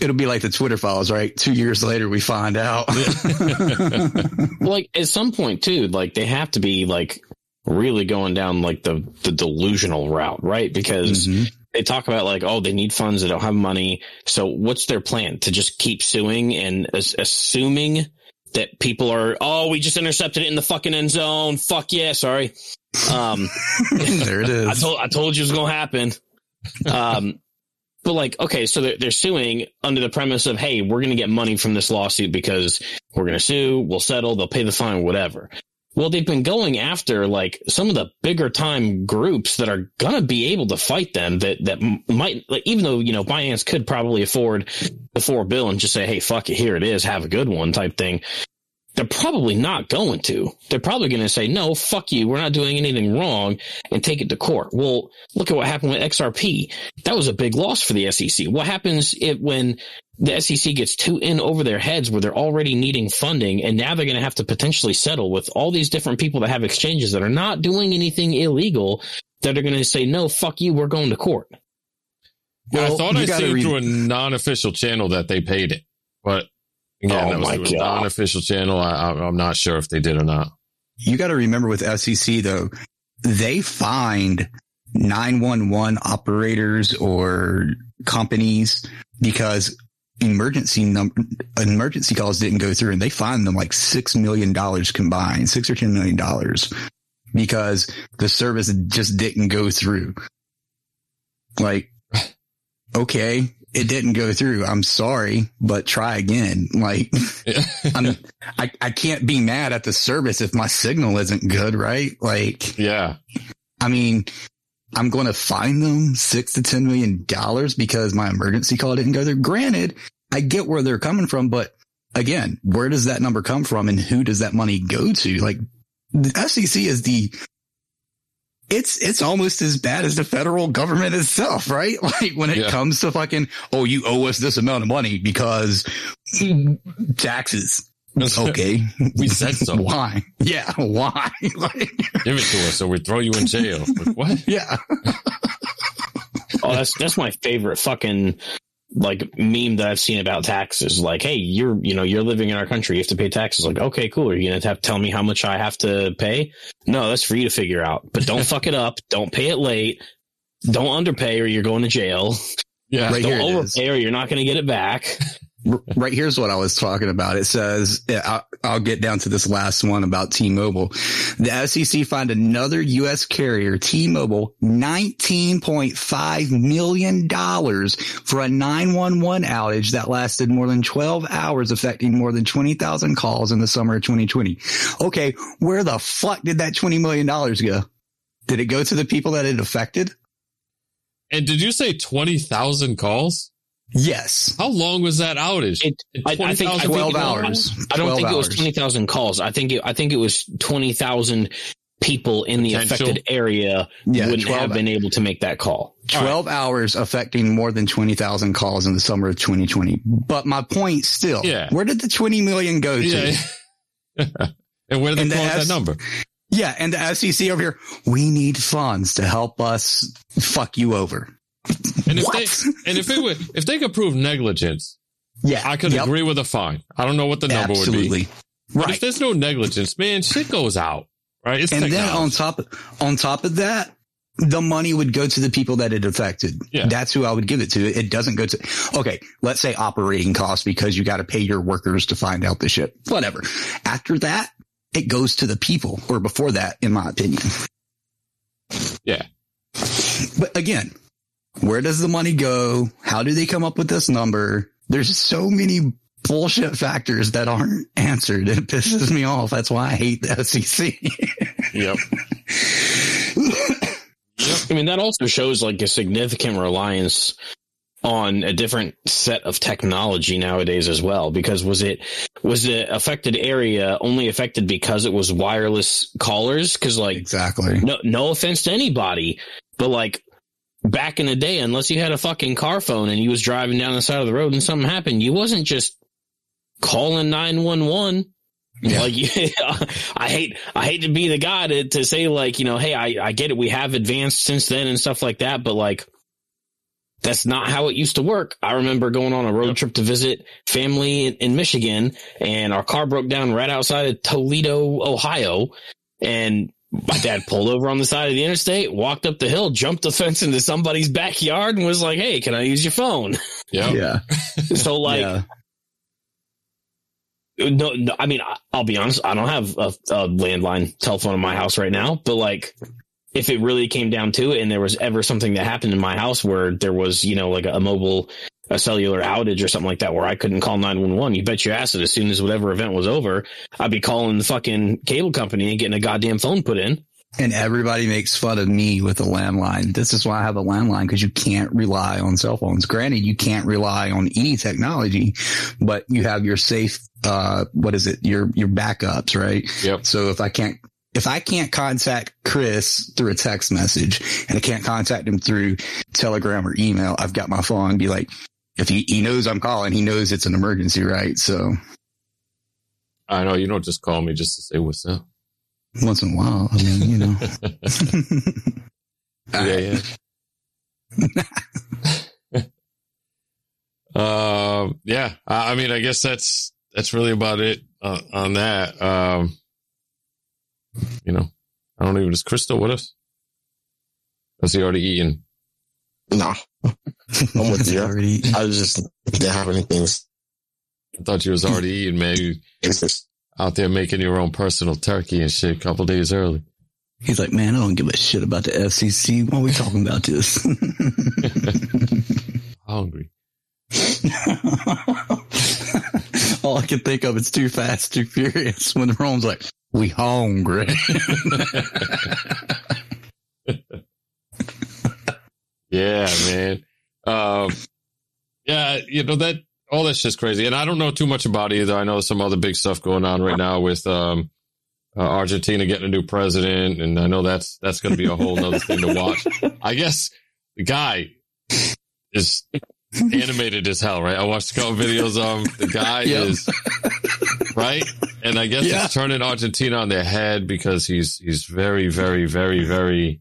it'll be like the Twitter files, right? Two years later, we find out. like at some point too, like they have to be like really going down like the the delusional route, right? Because Mhm. they talk about like, oh, they need funds, they don't have money. So what's their plan to just keep suing and as- assuming that people are, oh, we just intercepted it in the fucking end zone. Fuck yeah, sorry. Um, there it is. I told I told you it was gonna happen. Um, but like, okay, so they're, they're suing under the premise of, hey, we're gonna get money from this lawsuit because we're gonna sue, we'll settle, they'll pay the fine, whatever. Well, they've been going after like some of the bigger time groups that are gonna be able to fight them. That that might, like, even though you know Binance could probably afford the four bill and just say, hey, fuck it, here it is, have a good one, type thing. They're probably not going to. They're probably going to say, no, fuck you. We're not doing anything wrong and take it to court. Well, look at what happened with XRP. That was a big loss for the SEC. What happens if when the SEC gets too in over their heads where they're already needing funding and now they're going to have to potentially settle with all these different people that have exchanges that are not doing anything illegal that are going to say, no, fuck you. We're going to court. Yeah, I thought I gotta seen read- through a non-official channel that they paid it, but again, Oh that was my God. non-official channel. I, I, I'm not sure if they did or not. you got to remember with SEC though, they find 911 operators or companies because emergency num- emergency calls didn't go through and they find them like six million dollars combined, six or ten million dollars because the service just didn't go through. Like, okay, it didn't go through. I'm sorry, but try again. Like, I'm, I, I can't be mad at the service if my signal isn't good, right? Like, yeah, I mean, I'm going to fine them six to ten million dollars because my emergency call didn't go through. Granted, I get where they're coming from, but again, where does that number come from and who does that money go to? Like, the FCC is the it's it's almost as bad as the federal government itself, right? Like when it Yeah. comes to fucking, oh, you owe us this amount of money because taxes. Okay. We said so. Why? Yeah. Why? like, give it to us or we throw you in jail. Like, what? yeah. Oh, that's that's my favorite fucking like meme that I've seen about taxes. Like, hey, you're you know you're living in our country, you have to pay taxes. Like, okay, cool. Are you gonna have to tell me how much I have to pay? No, that's for you to figure out. But don't fuck it up. Don't pay it late. Don't underpay or you're going to jail. Yeah, Right Don't here it is. overpay or you're not going to get it back. Right here's what I was talking about. It says, I'll, I'll get down to this last one about T-Mobile. The FCC fined another U.S. carrier, T-Mobile, $19.5 million for a 911 outage that lasted more than 12 hours, affecting more than 20,000 calls in the summer of 2020. Okay. Where the fuck did that $20 million go? Did it go to the people that it affected? And did you say 20,000 calls? Yes. How long was that outage? It, I, I think, I think 12 hours. I don't 12 think it was hours. twenty thousand calls. I think it, I think it was twenty thousand people in the affected area Yeah, wouldn't 12 have been able to make that call. 12 hours affecting more than 20,000 calls in the summer of 2020. But my point still, Yeah. where did the 20 million go to? yeah. and where did they And the close S- that number? Yeah, and the SEC over here, we need funds to help us fuck you over. And if What? they and if it would if they could prove negligence, Yeah, I could Yep. agree with a fine. I don't know what the number would Absolutely. be. But if there's no negligence, man, shit goes out. Right? It's And then on top on top of that, the money would go to the people that it affected. Yeah. That's who I would give it to. It doesn't go to okay, let's say operating costs because you got to pay your workers to find out the shit. Whatever. After that, it goes to the people, or before that, in my opinion. Yeah. But again, where does the money go? How do they come up with this number? There's so many bullshit factors that aren't answered. It pisses me off. That's why I hate the SEC. Yep. I mean, that also shows like a significant reliance on a different set of technology nowadays as well. Because was it, was the affected area only affected because it was wireless callers? Cause like, exactly. no, no offense to anybody, but like back in the day, unless you had a fucking car phone and you was driving down the side of the road and something happened, you wasn't just calling 911. Yeah. Like, I hate, I hate to be the guy to, to say like, you know, hey, I, I get it. We have advanced since then and stuff like that, but like, that's not how it used to work. I remember going on a road trip to visit family in, in Michigan and our car broke down right outside of Toledo, Ohio. And my dad pulled over on the side of the interstate, walked up the hill, jumped the fence into somebody's backyard and was like, Hey, can I use your phone? Yep. Yeah. So like, yeah. no, no, I mean, I- I'll be honest. I don't have a, a landline telephone in my house right now, but like, if it really came down to it and there was ever something that happened in my house where there was, you know, like a, mobile, a cellular outage or something like that where I couldn't call 911, you bet your ass that as soon as whatever event was over, I'd be calling the fucking cable company and getting a goddamn phone put in. And everybody makes fun of me with a landline. This is why I have a landline because you can't rely on cell phones. Granted, you can't rely on any technology, but you have your safe, uh, what is it? Your, your backups, right? Yep. So if I can't, if I can't contact Chris through a text message and I can't contact him through telegram or email, I've got my phone and be like, if he, he knows I'm calling, he knows it's an emergency, right? So I know you don't just call me just to say what's up. once in a while, I mean, you know. yeah, yeah. um, yeah. I, I mean, I guess that's that's really about it uh, on that. Um, you know, I don't even. Is Chris still with us? Has he already eaten? No, I'm with you. Already- I was just didn't have anything. I thought you was already eating, man. You out there making your own personal turkey and shit a couple days early. He's like, man, I don't give a shit about the FCC. Why are we talking about this? Hungry. All I can think of is too fast, too furious. When Rome's like, we hungry. Yeah, man. Um, yeah, you know that all that's just crazy, and I don't know too much about it either. I know some other big stuff going on right now with um, uh, Argentina getting a new president, and I know that's that's going to be a whole other thing to watch. I guess the guy is animated as hell, right? I watched a couple videos of him. The guy Yep. is right, and I guess Yeah. it's turning Argentina on their head because he's he's very, very, very, very.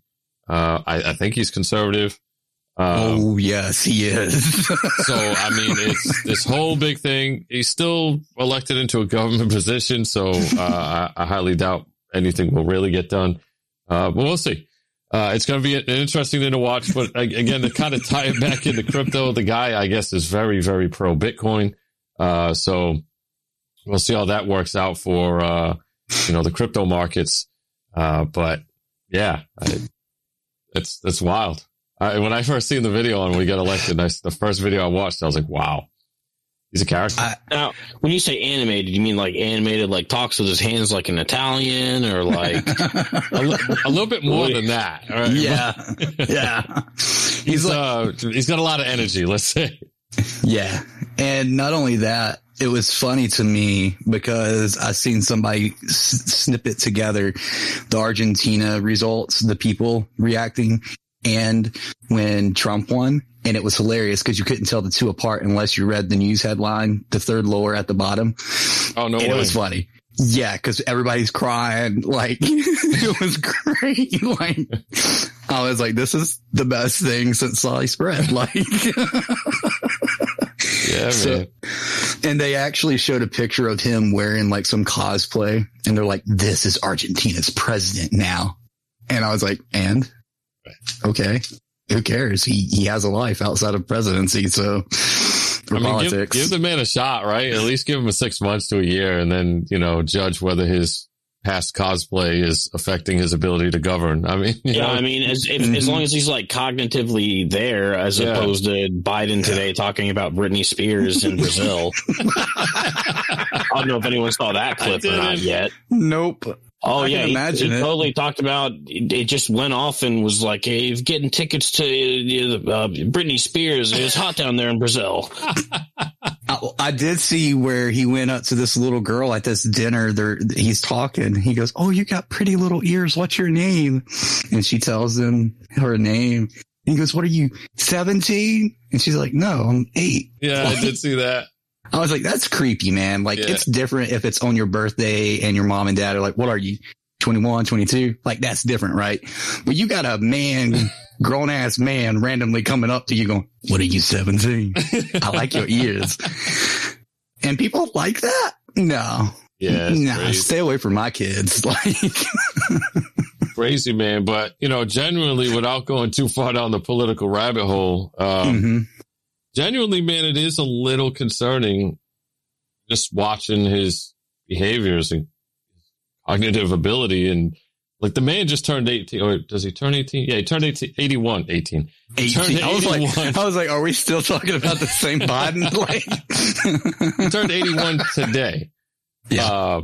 Uh, I, I think he's conservative. Um, oh, yes, he is. so I mean, it's this whole big thing. He's still elected into a government position, so uh, I, I highly doubt anything will really get done. Uh, but we'll see. Uh, it's going to be an interesting thing to watch. But again, to kind of tie it back into crypto, the guy I guess is very, very pro Bitcoin. Uh, so we'll see how that works out for uh, you know the crypto markets. Uh, but yeah, I, it's it's wild. I, when I first seen the video and we got elected, I, the first video I watched, I was like, wow, he's a character. I- Now, when you say animated, you mean like animated, like talks with his hands like an Italian or like, a, li- a little bit more than that. all right? yeah, yeah. He's, uh, he's got a lot of energy, let's say. Yeah. And not only that, it was funny to me because I seen somebody s- snip it together, the Argentina results, the people reacting and when Trump won and it was hilarious because you couldn't tell the two apart unless you read the news headline, the third lower at the bottom. Oh, no and way. it was funny. Yeah, because everybody's crying. Like it was great. Like I was like, this is the best thing since sliced bread. Like, Yeah, So- man. and they actually showed a picture of him wearing like some cosplay, and they're like, "This is Argentina's president now." And I was like, "And okay, who cares? He he has a life outside of presidency, so." I mean, give, politics. give the man a shot, right? At least give him a six months to a year and then, you know, judge whether his past cosplay is affecting his ability to govern. I mean, you Yeah, know, I mean, as if, Mhm. as long as he's like cognitively there, as Yeah. opposed to Biden today talking about Britney Spears in Brazil. I don't know if anyone saw that clip or didn't. yet. nope. Oh I yeah, can he- imagine he, it. totally talked about. It it just went off and was like, "Hey, getting tickets to uh, Britney Spears. It's hot down there in Brazil." I, I did see where he went up to this little girl at this dinner. There, he's talking. He goes, "Oh, you got pretty little ears. What's your name?" And she tells him her name. He goes, "What are you, 17? And she's like, "No, I'm eight. yeah, I did see that. I was like, "That's creepy, man. Like, Yeah. it's different if it's on your birthday and your mom and dad are like, "What are you, 21, 22? Like, that's different, right? But you got a man." Grown ass man randomly coming up to you going, what are you 17? I like your ears. And people like that? No. Yeah, nah, crazy. stay away from my kids. Like, crazy, man. But, you know, genuinely, without going too far down the political rabbit hole, um, mhm. Genuinely, man, it is a little concerning just watching his behaviors and cognitive ability. And like the man just turned 18, or does he turn 18? Yeah, he turned 18, 81, 18. 18. I was like, I was like, are we still talking about the same Biden? He Like, turned 81 today. Yeah. Uh,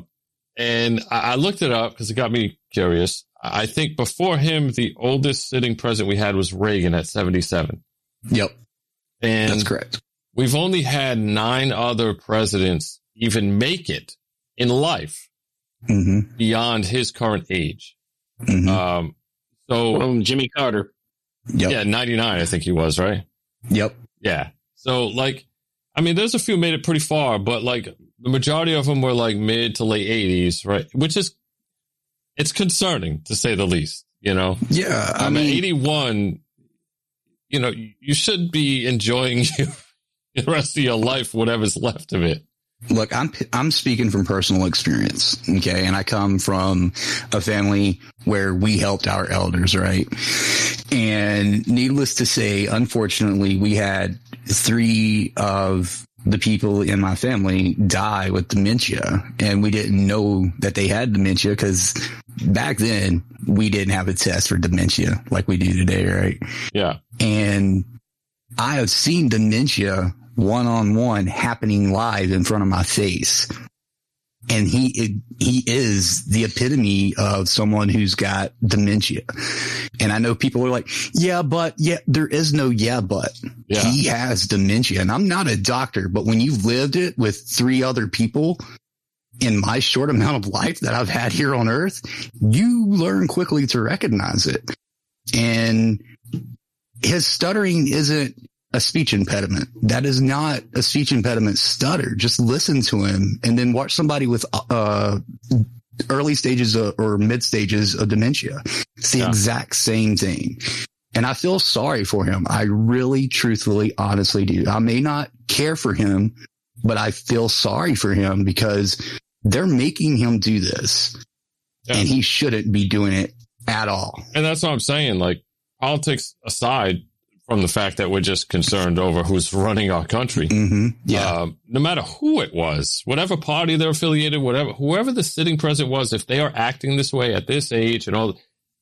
and I, I looked it up because it got me curious. I think before him, the oldest sitting president we had was Reagan at 77. yep, And that's correct. we've only had nine other presidents even make it in life hmm beyond his current age. hmm Um, so From Jimmy Carter. yep. yeah, 99, I think he was, right? Yep. Yeah. So like, I mean, there's a few made it pretty far, but like the majority of them were like mid to late 80s, right? Which is, it's concerning to say the least, you know? Yeah. I Um, at mean, 81, you know, you should be enjoying the rest of your life, whatever's left of it. look, I'm I'm speaking from personal experience, okay, and I come from a family where we helped our elders, right? And needless to say, unfortunately, we had three of the people in my family die with dementia, and we didn't know that they had dementia because back then we didn't have a test for dementia like we do today, right? Yeah. and I have seen dementia one on one happening live in front of my face. And he, he is the epitome of someone who's got dementia. And I know people are like, yeah, but yeah, there is no yeah, but Yeah. he has dementia. And I'm not a doctor, but when you've lived it with three other people in my short amount of life that I've had here on earth, you learn quickly to recognize it. And his stuttering isn't a speech impediment. That is not a speech impediment stutter. Just listen to him and then watch somebody with, uh, early stages of, or mid stages of dementia. It's the Yeah. exact same thing. And I feel sorry for him. I really, truthfully, honestly do. I may not care for him, but I feel sorry for him because they're making him do this Yeah. and he shouldn't be doing it at all. And that's what I'm saying. Like politics aside from the fact that we're just concerned over who's running our country. hmm Yeah. Um, no matter who it was, whatever party they're affiliated, whatever, whoever the sitting president was, if they are acting this way at this age and all,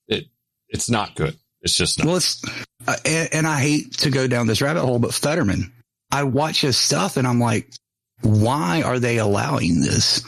it, it's not good. It's just not. Well, it's, uh, and, and I hate to go down this rabbit hole, but Fetterman, I watch his stuff and I'm like, why are they allowing this?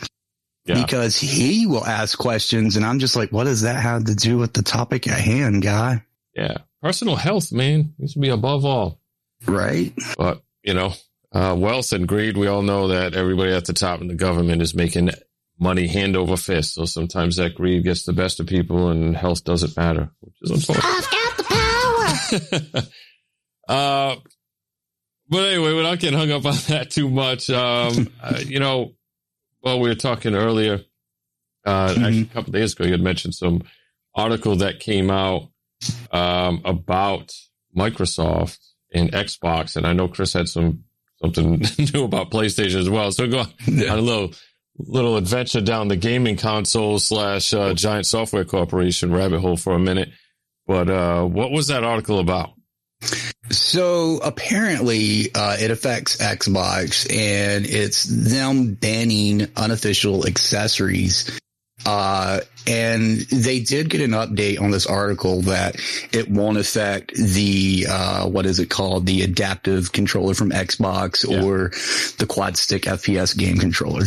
Yeah. Because he will ask questions and I'm just like, what does that have to do with the topic at hand, guy? Yeah. Personal health, man, needs to be above all. Right? But, you know, uh, wealth and greed, we all know that everybody at the top in the government is making money hand over fist. So sometimes that greed gets the best of people and health doesn't matter, which is unfortunate. I've got the power. uh, but anyway, we're not getting hung up on that too much. Um, uh, you know, well, we were talking earlier. Uh, Mhm. Actually, a couple days ago, you had mentioned some article that came out um, about Microsoft and Xbox, and I know Chris had some something new about PlayStation as well. So go on a little little adventure down the gaming console slash uh, giant software corporation rabbit hole for a minute. But uh, what was that article about? So apparently, uh, it affects Xbox and it's them banning unofficial accessories. Uh, and they did get an update on this article that it won't affect the, uh, what is it called? The adaptive controller from Xbox Yeah. or the quad stick FPS game controller.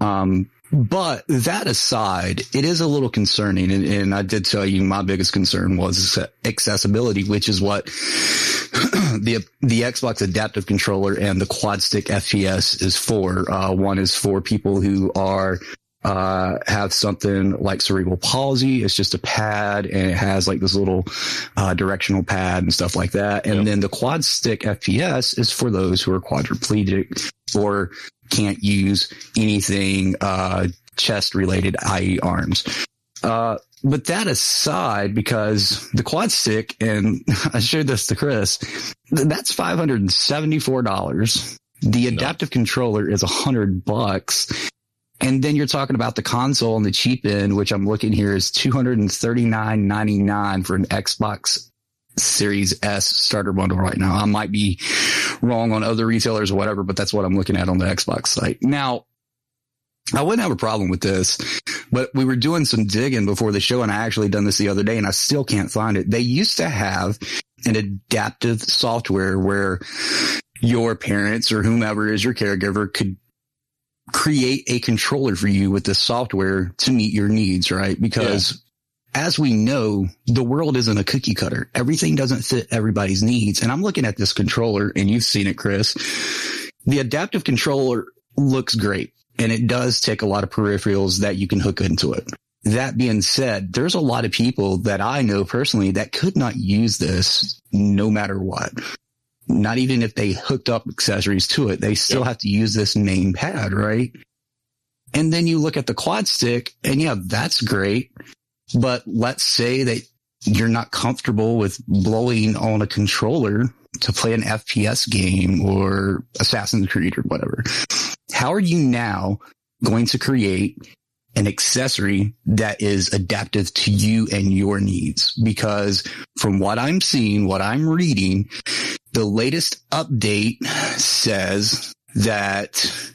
Um, but that aside, it is a little concerning. And, and I did tell you my biggest concern was accessibility, which is what the the Xbox adaptive controller and the quad stick FPS is for. Uh, one is for people who are uh, have something like cerebral palsy. It's just a pad and it has like this little uh, directional pad and stuff like that. And Yep. then the quad stick FPS is for those who are quadriplegic or can't use anything uh, chest related, i.e., arms. Uh, but that aside, because the quad stick, and I showed this to Chris, that's five hundred and seventy four dollars. The adaptive controller is a hundred bucks. And then you're talking about the console on the cheap end, which I'm looking here is two hundred and thirty nine ninety nine for an Xbox Series S starter bundle right now. I might be wrong on other retailers or whatever, but that's what I'm looking at on the Xbox site. Now, I wouldn't have a problem with this, but we were doing some digging before the show and I actually done this the other day and I still can't find it. They used to have an adaptive software where your parents or whomever is your caregiver could create a controller for you with this software to meet your needs, right? Because as we know, the world isn't a cookie cutter. Everything doesn't fit everybody's needs. And I'm looking at this controller and you've seen it, Chris. The adaptive controller looks great and it does take a lot of peripherals that you can hook into it. That being said, there's a lot of people that I know personally that could not use this no matter what. Not even if they hooked up accessories to it, they still Yeah. have to use this main pad, right? And then you look at the quad stick and yeah, that's great. But let's say that you're not comfortable with blowing on a controller to play an FPS game or Assassin's Creed or whatever. How are you now going to create an accessory that is adaptive to you and your needs? Because from what I'm seeing, what I'm reading, the latest update says that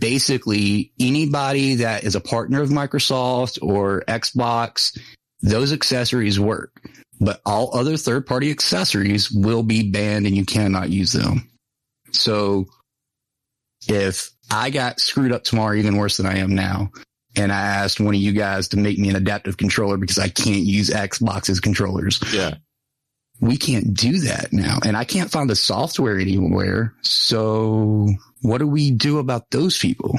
basically anybody that is a partner of Microsoft or Xbox, those accessories work, but all other third party accessories will be banned and you cannot use them. So if I got screwed up tomorrow, even worse than I am now, and I asked one of you guys to make me an adaptive controller because I can't use Xbox's controllers, Yeah. we can't do that now. And I can't find the software anywhere. So what do we do about those people?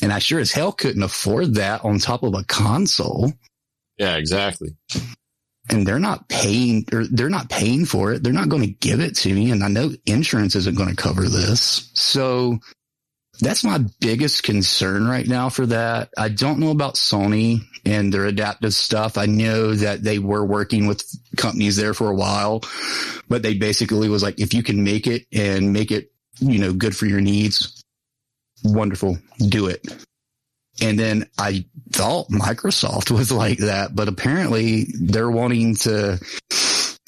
And I sure as hell couldn't afford that on top of a console. Yeah, exactly. And they're not paying or they're not paying for it. They're not going to give it to me. And I know insurance isn't going to cover this. So that's my biggest concern right now for that. I don't know about Sony and their adaptive stuff. I know that they were working with companies there for a while, but they basically was like, if you can make it and make it, you know, good for your needs, wonderful, do it. And then I thought Microsoft was like that, but apparently they're wanting to,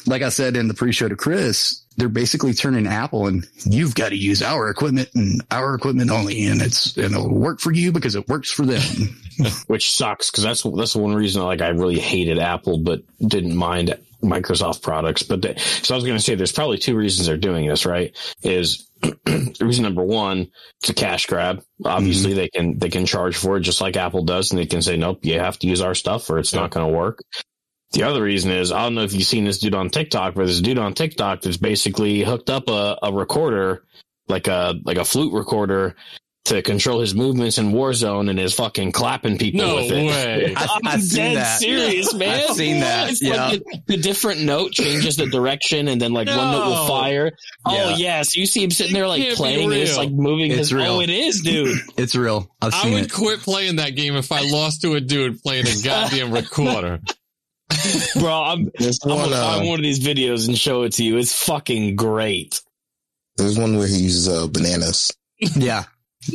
like I said in the pre-show to Chris, they're basically turning Apple and you've got to use our equipment and our equipment only. And it's, and it'll work for you because it works for them. which sucks because that's that's the one reason like I really hated Apple but didn't mind Microsoft products. But they, so I was going to say there's probably two reasons they're doing this. Right? Is reason number one, it's a cash grab. Obviously, mm-hmm. they can they can charge for it just like Apple does, and they can say nope, you have to use our stuff or it's not going to work. The other reason is I don't know if you've seen this dude on TikTok, but there's a dude on TikTok that's basically hooked up a, a recorder, like a like a flute recorder, to control his movements in Warzone and is fucking clapping people No with it. way. I- I'm I've seen dead that. serious, man. I've seen that, It's yeah. like the, the different note changes the direction, and then like one note will No. fire. Oh Yeah. yes, you see him sitting there like playing this, real. like moving It's his. Oh, real. Oh, it is, dude. It's real. I've I would it. quit playing that game if I lost to a dude playing a goddamn recorder. Bro, I'm, There's I'm one. gonna Uh, find one of these videos and show it to you. It's fucking great. there's one where he uses uh, bananas. Yeah.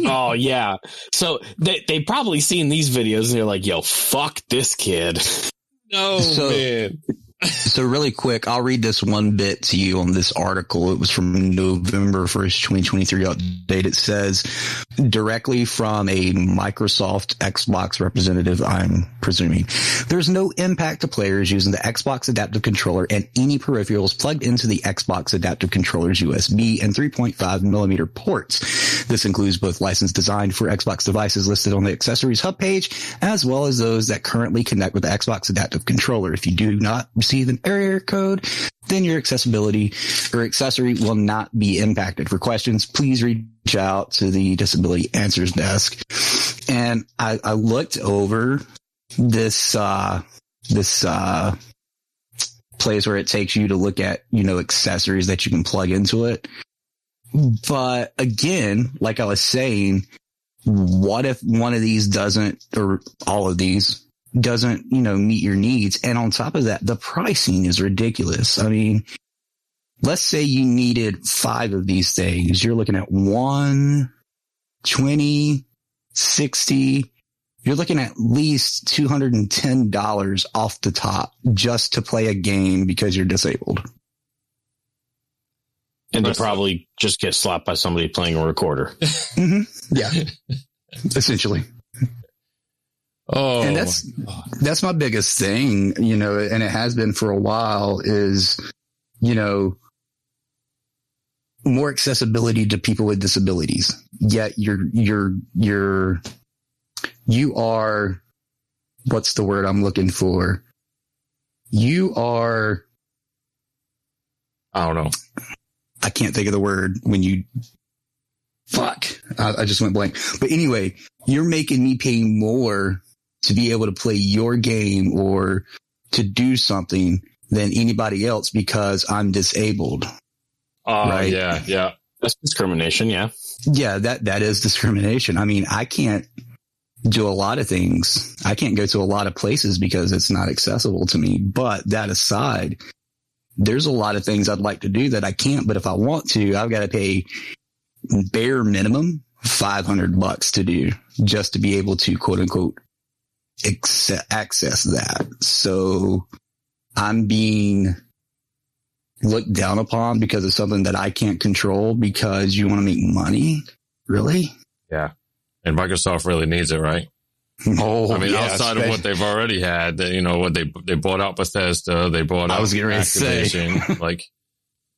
Oh yeah. So they they probably seen these videos and they're like, "Yo, fuck this kid." No So- man. So really quick, I'll read this one bit to you on this article. It was from November 1st, 2023 update. It says directly from a Microsoft Xbox representative, I'm presuming. There's no impact to players using the Xbox adaptive controller and any peripherals plugged into the Xbox adaptive controller's USB and 3.5 millimeter ports. This includes both licensed designed for Xbox devices listed on the accessories hub page, as well as those that currently connect with the Xbox adaptive controller. If you do not receive an error code, then your accessibility or accessory will not be impacted. For questions, please reach out to the disability answers desk. And I, I looked over this, uh, this, uh, place where it takes you to look at, you know, accessories that you can plug into it. But again, like I was saying, what if one of these doesn't, or all of these doesn't, you know, meet your needs? And on top of that, the pricing is ridiculous. I mean, let's say you needed five of these things. You're looking at one, 20, 60. You're looking at least $210 off the top just to play a game because you're disabled. And they Listen. probably just get slapped by somebody playing a recorder. hmm Yeah. Essentially. Oh, and that's that's my biggest thing, you know, and it has been for a while is, you know, more accessibility to people with disabilities. Yet you're you're you're you are what's the word I'm looking for? You are I don't know. I can't think of the word when you fuck. I, I just went blank. But anyway, you're making me pay more to be able to play your game or to do something than anybody else because I'm disabled. Oh Right. yeah, yeah. That's discrimination, yeah. Yeah, that that is discrimination. I mean, I can't do a lot of things. I can't go to a lot of places because it's not accessible to me. But that aside, there's a lot of things I'd like to do that I can't. But if I want to, I've got to pay bare minimum 500 bucks to do just to be able to quote unquote acce- access that. So I'm being looked down upon because of something that I can't control because you want to make money. Really? Yeah. And Microsoft really needs it, right? Oh, I mean, yeah, outside of what they've already had, they, you know, what they they bought out Bethesda, they bought out I was getting ready to say. Like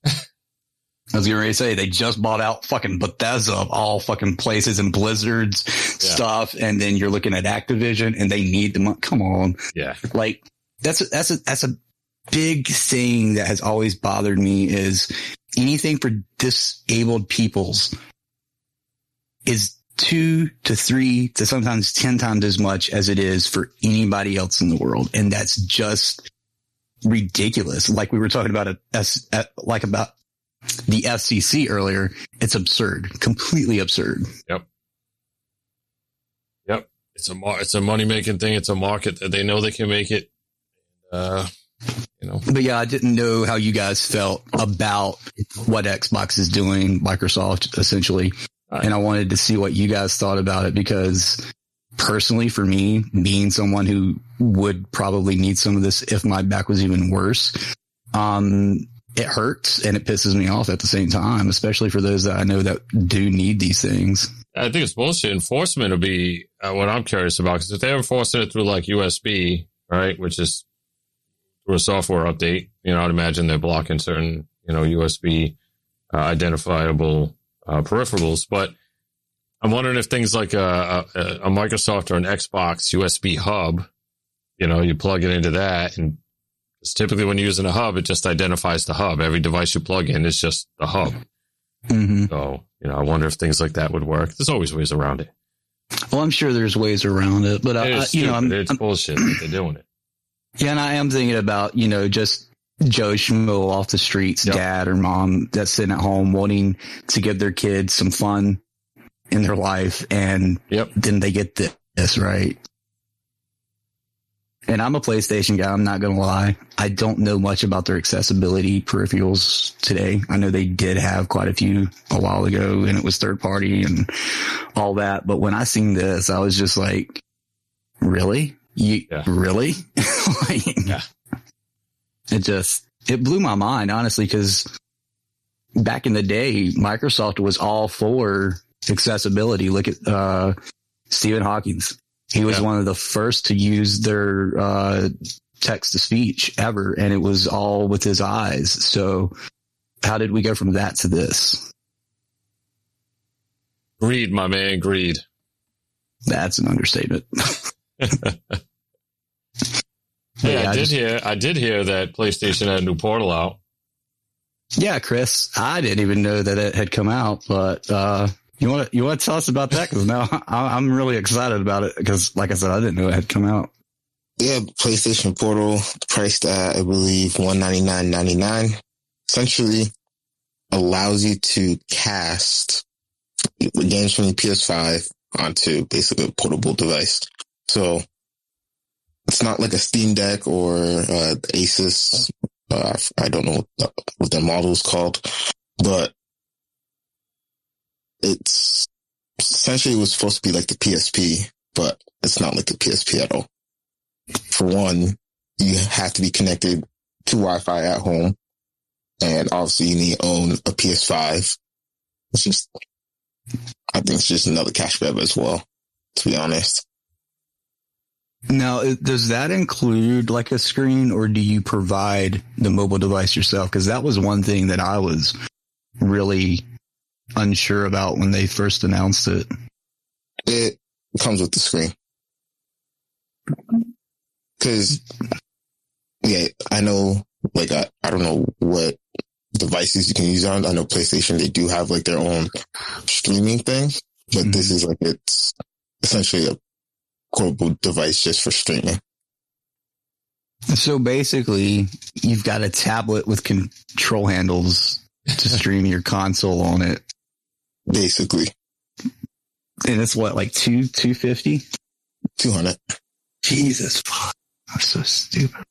I was getting ready to say they just bought out fucking Bethesda of all fucking places and Blizzard's stuff, and then you're looking at Activision and they need the money. Come on, yeah, like that's a, that's a that's a big thing that has always bothered me is anything for disabled peoples is two to three to sometimes 10 times as much as it is for anybody else in the world. And that's just ridiculous. Like we were talking about it, like about the FCC earlier. It's absurd, completely absurd. Yep. Yep. It's a it's a money making thing. It's a market that they know they can make it. Uh, you know, But yeah, I didn't know how you guys felt about what Xbox is doing, Microsoft essentially. Right. And I wanted to see what you guys thought about it because personally for me, being someone who would probably need some of this if my back was even worse, um, it hurts and it pisses me off at the same time, especially for those that I know that do need these things. I think it's bullshit. Enforcement will be uh, what I'm curious about because if they're enforcing it through like USB, right, which is through a software update, you know, I'd imagine they're blocking certain, you know, USB uh, identifiable uh, peripherals. But I'm wondering if things like a, a, a Microsoft or an Xbox USB hub, you know, you plug it into that and it's typically when you're using a hub, it just identifies the hub. Every device you plug in is just the hub. Mm-hmm. So You know, I wonder if things like that would work. There's always ways around it. Well, I'm sure there's ways around it, but It I, I- you know. I'm, it's I'm- bullshit that they're doing it. Yeah, and I am thinking about you know just Joe Schmo off the streets, Yep. dad or mom that's sitting at home wanting to give their kids some fun in their life, and Yep. then they get this right. And I'm a PlayStation guy. I'm not going to lie. I don't know much about their accessibility peripherals today. I know they did have quite a few a while ago and it was third party and all that. But when I seen this, I was just like, really? You Yeah. really? Like, Yeah. It just, it blew my mind, honestly, because back in the day, Microsoft was all for accessibility. Look at, uh, Stephen Hawking's. He was Yeah. one of the first to use their, uh, text to speech ever. And it was all with his eyes. So how did we go from that to this? Greed, my man, greed. That's an understatement. Hey, Yeah, I, I did just- hear. I did hear that PlayStation had a new Portal out. Yeah, Chris, I didn't even know that it had come out, but, uh, you want to, you want to tell us about that? Cause now I- I'm really excited about it. Cause like I said, I didn't know it had come out. Yeah, PlayStation Portal priced at I believe one ninety nine ninety nine. Essentially allows you to cast games from your PS5 onto basically a portable device. So it's not like a Steam Deck or uh, Asus. Uh, I don't know what, what their model is called, but it's essentially it was supposed to be like the PSP, but it's not like the PSP at all for one, you have to be connected to Wi-Fi at home, and obviously you need to own a PS5. It's just, I think it's just another cash grab as well. To be honest, Now, does that include like a screen or do you provide the mobile device yourself? Cause that was one thing that I was really unsure about when they first announced it. it comes with the screen. Cause, yeah, I know, like, I, I don't know what devices you can use on. I know PlayStation, they do have like their own streaming thing, but this mm-hmm. is like, it's essentially a portable device just for streaming. So basically you've got a tablet with control handles to stream your console on it. Basically, And it's what, like two, 250? 200. Jesus fuck. I'm so stupid.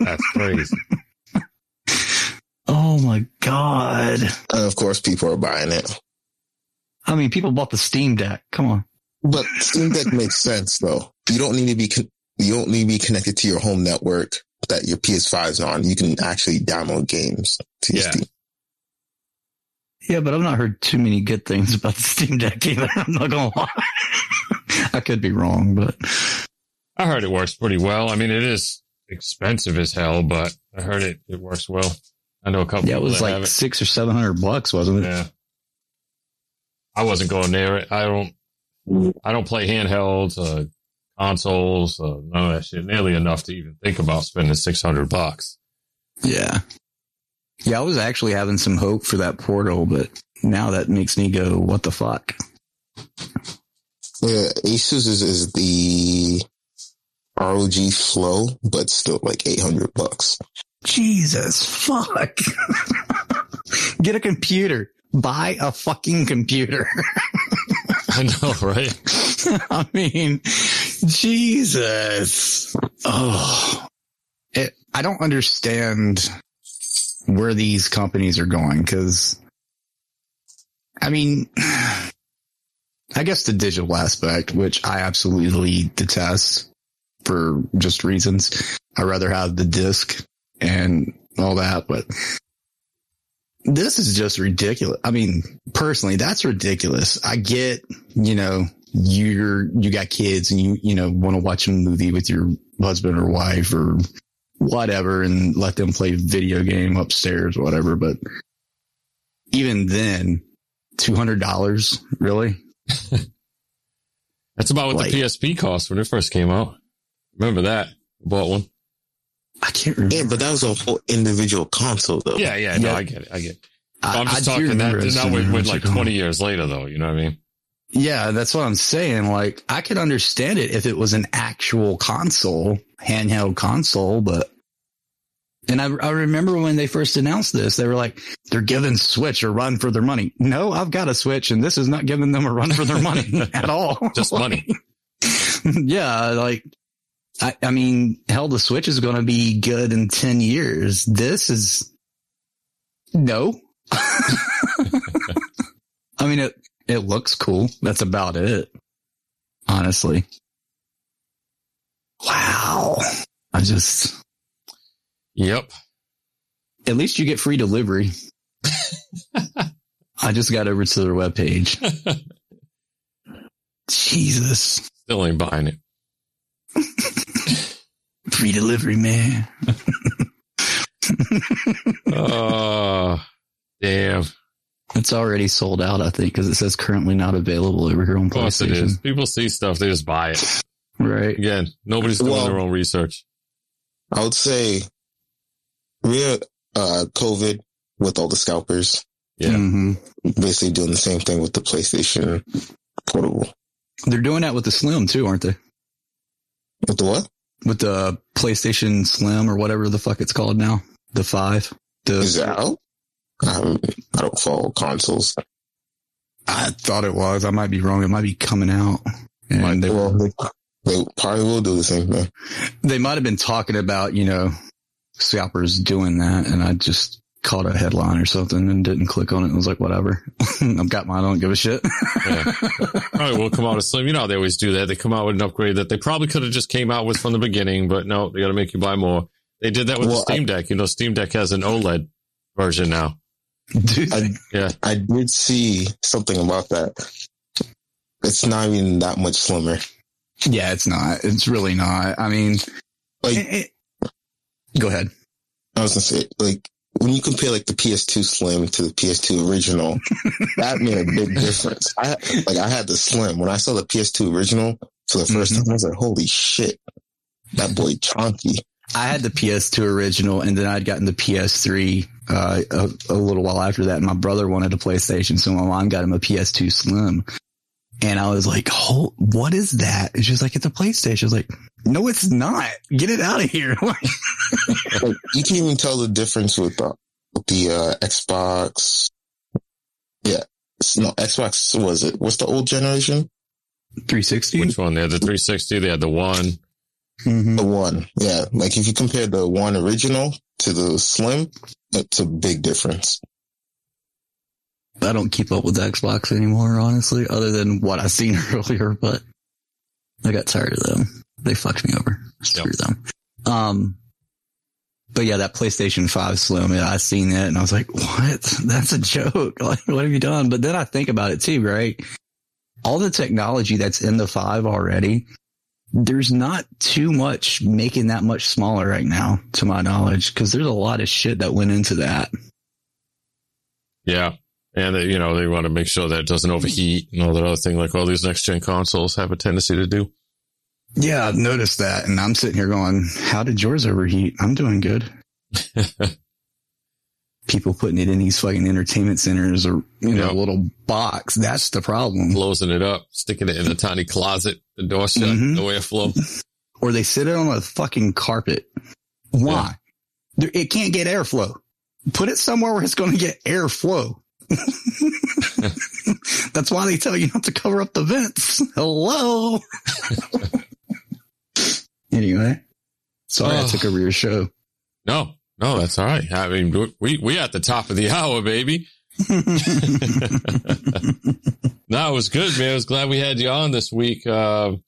That's crazy. Oh my God. And of course, people are buying it. I mean, people bought the Steam Deck. Come on. But Steam Deck makes sense though. You don't need to be con- you don't need to be connected to your home network that your PS5 is on. You can actually download games to your Yeah. Steam. Yeah, but I've not heard too many good things about the Steam Deck either. I'm not gonna lie. I could be wrong, but I heard it works pretty well. I mean, it is expensive as hell, but I heard it it works well. I know a couple. yeah, it was like six or seven hundred bucks, wasn't it? Yeah. I wasn't going near it. I don't. I don't play handhelds, uh, consoles, uh, none of that shit. Nearly enough to even think about spending six hundred bucks. Yeah. Yeah, I was actually having some hope for that portal, but now that makes me go, what the fuck? Yeah, Asus is, is the ROG Flow, but still like 800 bucks. Jesus fuck. Get a computer. Buy a fucking computer. I know, right? I mean, Jesus. Oh, it, I don't understand where these companies are going because, I mean, I guess the digital aspect, which I absolutely detest for just reasons. I rather have the disc and all that, but this is just ridiculous. I mean, personally, that's ridiculous. I get, you know, you're, you got kids and you, you know, want to watch a movie with your husband or wife or whatever and let them play video game upstairs or whatever. But even then, $200, really? That's about what Like- the PSP cost when it first came out. Remember that? Bought one. I can't remember. Yeah, but that was a whole individual console though. Yeah, yeah, no, Yeah. I get it. I get it. I'm just I talking that remember not with, with like going. 20 years later though. You know what I mean? Yeah, that's what I'm saying. Like, I could understand it if it was an actual console, handheld console, but. And I, I remember when they first announced this, they were like, they're giving Switch a run for their money. No, I've got a Switch and this is not giving them a run for their money at all. Just money. yeah, like, I, I mean, hell, the Switch is going to be good in 10 years. This is no. I mean, it, it looks cool. That's about it. Honestly. Wow. I just, Yep. at least you get free delivery. I just got over to their webpage. Jesus. Still ain't buying it. Free delivery, man. Oh, damn. It's already sold out, I think, because it says currently not available over here on course it PlayStation. is. People see stuff, they just buy it. Right. Again, nobody's doing Well- their own research. I would say we're uh COVID with all the scalpers, Yeah. hmm basically doing the same thing with the PlayStation Portable. They're doing that with the Slim too, aren't they? With the what? With the PlayStation Slim or whatever the fuck it's called now. The five. The Is it out? I don't, I don't follow consoles. I thought it was. I might be wrong. It might be coming out. And they, Well, they, they probably will do the same thing. they might have been talking about, you know, scalpers doing that. And I just caught a headline or something and didn't click on it and was like, whatever. I've got mine. I don't give a shit. Yeah. All right, we'll come out with Slim. You know how they always do that. They come out with an upgrade that they probably could have just came out with from the beginning, but no, they got to make you buy more. They did that with Well, the Steam Deck. You know, Steam Deck has an OLED version now. I, Yeah. I did see something about that. It's not even that much slimmer. yeah, it's not. It's really not. I mean, Like, it- it- go ahead. I was gonna say, like, when you compare like the PS2 Slim to the PS2 original, that made a big difference. I like I had the Slim when I saw the PS2 original for the 1st Mhm. time. I was like, "Holy shit, that boy chonky!" I had the PS2 original and then I'd gotten the PS3 uh, a, a little while after that. My brother wanted a PlayStation, so my mom got him a PS2 Slim. And I was like, oh, what is that? And she was like, it's a PlayStation. I was like, no, it's not. Get it out of here. You can't even tell the difference with the with the uh, Xbox. Yeah, no Xbox was it? What's the old generation? 360? Which one? They had the 360. They had the one. Mhm. The one. Yeah, like if you compare the one original to the Slim, it's a big difference. I don't keep up with Xbox anymore, honestly, other than what I've seen earlier, but I got tired of them. They fucked me over. Screw them. Um, but yeah, that PlayStation 5 Slim, I seen it and I was like, what? That's a joke. Like, what have you done? But then I think about it too, right? All the technology that's in the 5 already, there's not too much making that much smaller right now, to my knowledge, because there's a lot of shit that went into that. Yeah. And, they, you know, they want to make sure that it doesn't overheat and all that other thing like all these next gen consoles have a tendency to do. Yeah, I've noticed that. And I'm sitting here going, how did yours overheat? I'm doing good. People putting it in these fucking entertainment centers or, you know, Yeah. a little box. That's the problem. Closing it up, sticking it in a tiny closet, the door shut, Mhm. no airflow. Or they sit it on a fucking carpet. Why? There- It can't get airflow. Put it somewhere where it's going to get airflow. That's why they tell you not to cover up the vents. Hello. anyway, sorry I Oh. took over your show. No, no, that's all right. I mean, we, we at the top of the hour, baby. no, it was good, man. I was glad we had you on this week. Uh, you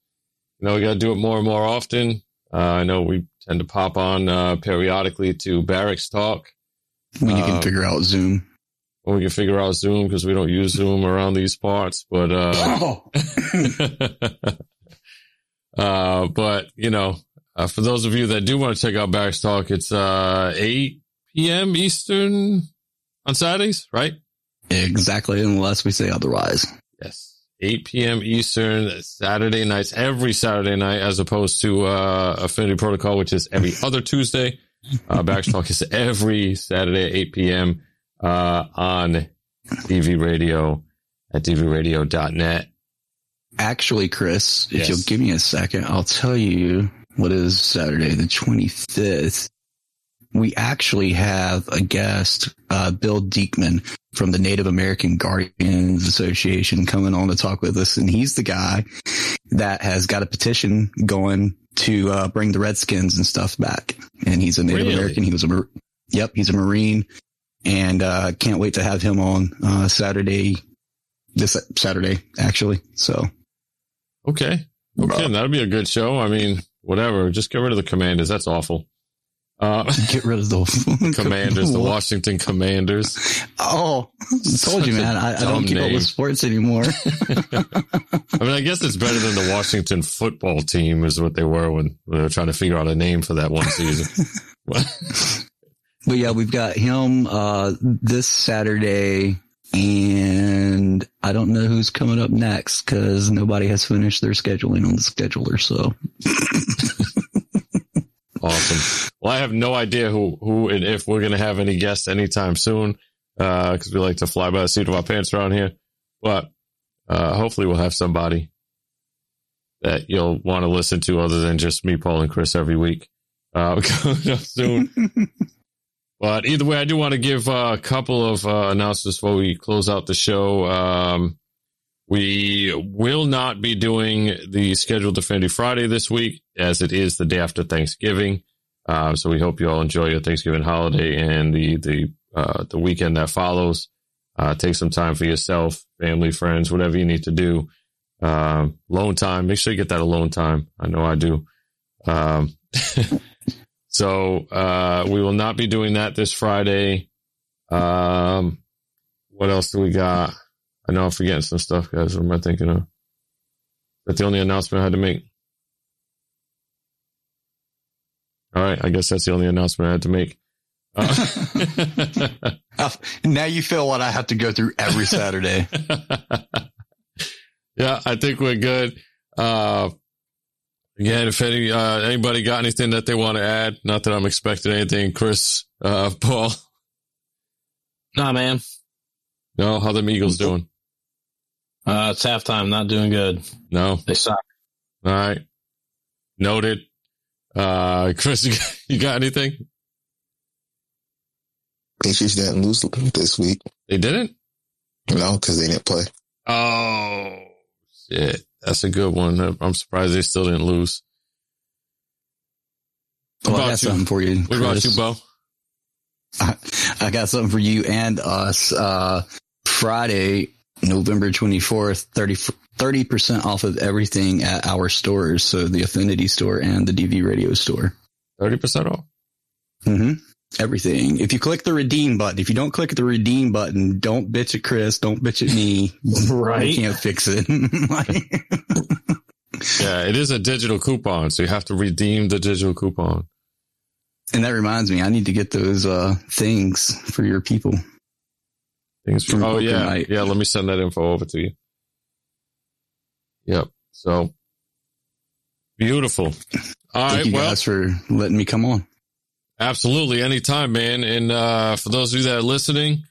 know, we got to do it more and more often. Uh, I know we tend to pop on uh, periodically to Barracks Talk when you can Um, figure out Zoom. When we can figure out Zoom because we don't use Zoom around these parts. But, uh, Oh. uh, but you know, uh, for those of you that do want to check out Barracks Talk, it's uh, 8 p.m. Eastern on Saturdays, right? Exactly, unless we say otherwise. Yes. 8 p.m. Eastern, Saturday nights, every Saturday night, as opposed to uh, Affinity Protocol, which is every other Tuesday. Uh, Barracks Talk is every Saturday at 8 p.m. uh, on DV Radio at dvradio.net. Actually, Chris, if Yes. you'll give me a second, I'll tell you what is Saturday, the 25th. We actually have a guest, uh, Bill Diekman from the Native American Guardians Association coming on to talk with us. And he's the guy that has got a petition going to, uh, bring the Redskins and stuff back. And he's a Native Really? American. He was a, Mar- yep, he's a Marine and, uh, can't wait to have him on, uh, Saturday, this Saturday, actually. So Okay. Okay. That'll be a good show. I mean, whatever. Just get rid of the commanders. That's awful. Uh, get rid of the commanders, the Washington Commanders. Oh, I told you, man. I, I don't keep up with sports anymore. I mean, I guess it's better than the Washington football team is what they were when they were trying to figure out a name for that one season. But yeah, we've got him uh, this Saturday, and I don't know who's coming up next because nobody has finished their scheduling on the scheduler. So awesome. Well, I have no idea who, who and if we're going to have any guests anytime soon. Uh, cause we like to fly by the seat of our pants around here, but, uh, hopefully we'll have somebody that you'll want to listen to other than just me, Paul and Chris every week. Uh, coming up soon. But either way, I do want to give a couple of uh, announcements before we close out the show. Um, we will not be doing the scheduled Affinity Friday this week, as it is the day after Thanksgiving. Uh, so we hope you all enjoy your Thanksgiving holiday and the the uh, the weekend that follows. Uh, take some time for yourself, family, friends, whatever you need to do. Um, alone time. Make sure you get that alone time. I know I do. Um, so uh, we will not be doing that this Friday. Um, what else do we got? I know I'm forgetting some stuff, guys. What am I thinking of? Is that the only announcement I had to make? All right, I guess that's the only announcement I had to make. Uh, now you feel what I have to go through every Saturday. yeah, I think we're good. Uh, again, if any uh, anybody got anything that they want to add, not that I'm expecting anything, Chris, uh, Paul. Nah, man. No, how the Eagles doing? Uh, it's halftime. Not doing good. No, They suck. all right, noted. Uh, Chris, you got, you got anything? Patriots didn't lose this week. They didn't. No, because they didn't play. Oh shit, that's a good one. I'm surprised they still didn't lose. Well, I got you? something for you. What about you, Bo? I, I got something for you and us. Uh, Friday, November 24th, 30, percent off of everything at our stores. So the Affinity store and the DV radio store. Thirty percent off. hmm Everything. If you click the redeem button, if you don't click the redeem button, don't bitch at Chris. Don't bitch at me. Right. We can't fix it. Yeah, it is a digital coupon, so you have to redeem the digital coupon. and that reminds me, I need to get those, uh, things for your people. Things From oh yeah, Night. yeah. Let me send that info over to you. Yep. So beautiful. All Thank right. you Well, guys for letting me come on. Absolutely, anytime, man. And uh, for those of you that are listening,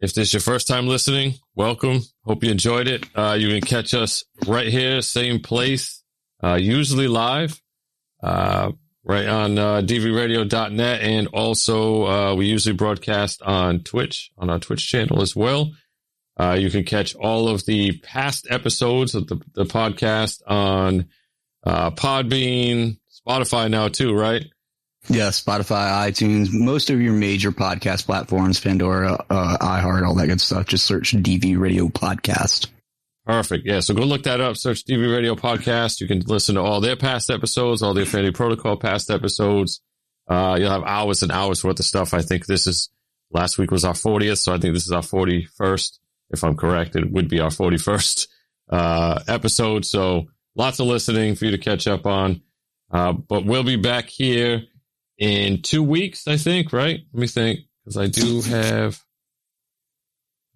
if this is your first time listening, welcome. Hope you enjoyed it. Uh, you can catch us right here, same place, uh, usually live, uh, right on uh, dvradio.net. And also, uh, we usually broadcast on Twitch, on our Twitch channel as well. Uh, you can catch all of the past episodes of the, the podcast on uh, Podbean, Spotify now too, right? Yeah, Spotify, iTunes, most of your major podcast platforms, Pandora, uh, iHeart, all that good stuff. Just search DV Radio Podcast. Perfect. Yeah. So go look that up. Search DV Radio Podcast. You can listen to all their past episodes, all the Affinity Protocol past episodes. Uh, you'll have hours and hours worth of stuff. I think this is last week was our 40th. So I think this is our 41st. If I'm correct, it would be our 41st, uh, episode. So lots of listening for you to catch up on. Uh, but we'll be back here in two weeks, I think, right? Let me think, because I do have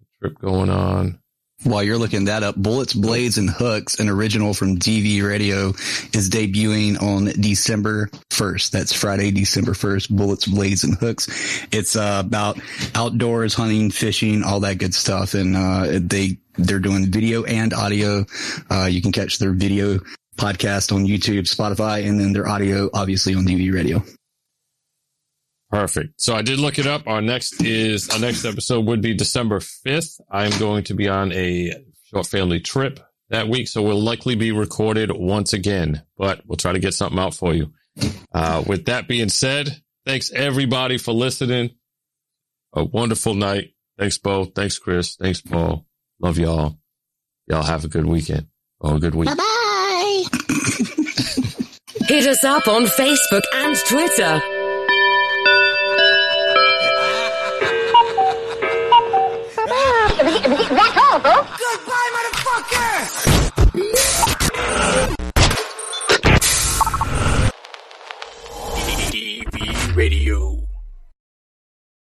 a trip going on. while you're looking that up, Bullets, Blades, and Hooks, an original from DV Radio, is debuting on December 1st. That's Friday, December 1st. Bullets, Blades, and Hooks. It's uh, about outdoors, hunting, fishing, all that good stuff. And uh, they they're doing video and audio. Uh, you can catch their video podcast on YouTube, Spotify, and then their audio, obviously, on DV Radio. Perfect. So I did look it up. Our next is our next episode would be December 5th. I'm going to be on a short family trip that week. So we'll likely be recorded once again, but we'll try to get something out for you. Uh, with that being said, thanks everybody for listening. A wonderful night. Thanks, Bo. Thanks, Chris. Thanks, Paul. Love y'all. Y'all have a good weekend Oh, a good week. Bye bye. Hit us up on Facebook and Twitter. That's all, folks. Goodbye, motherfucker! DV Radio.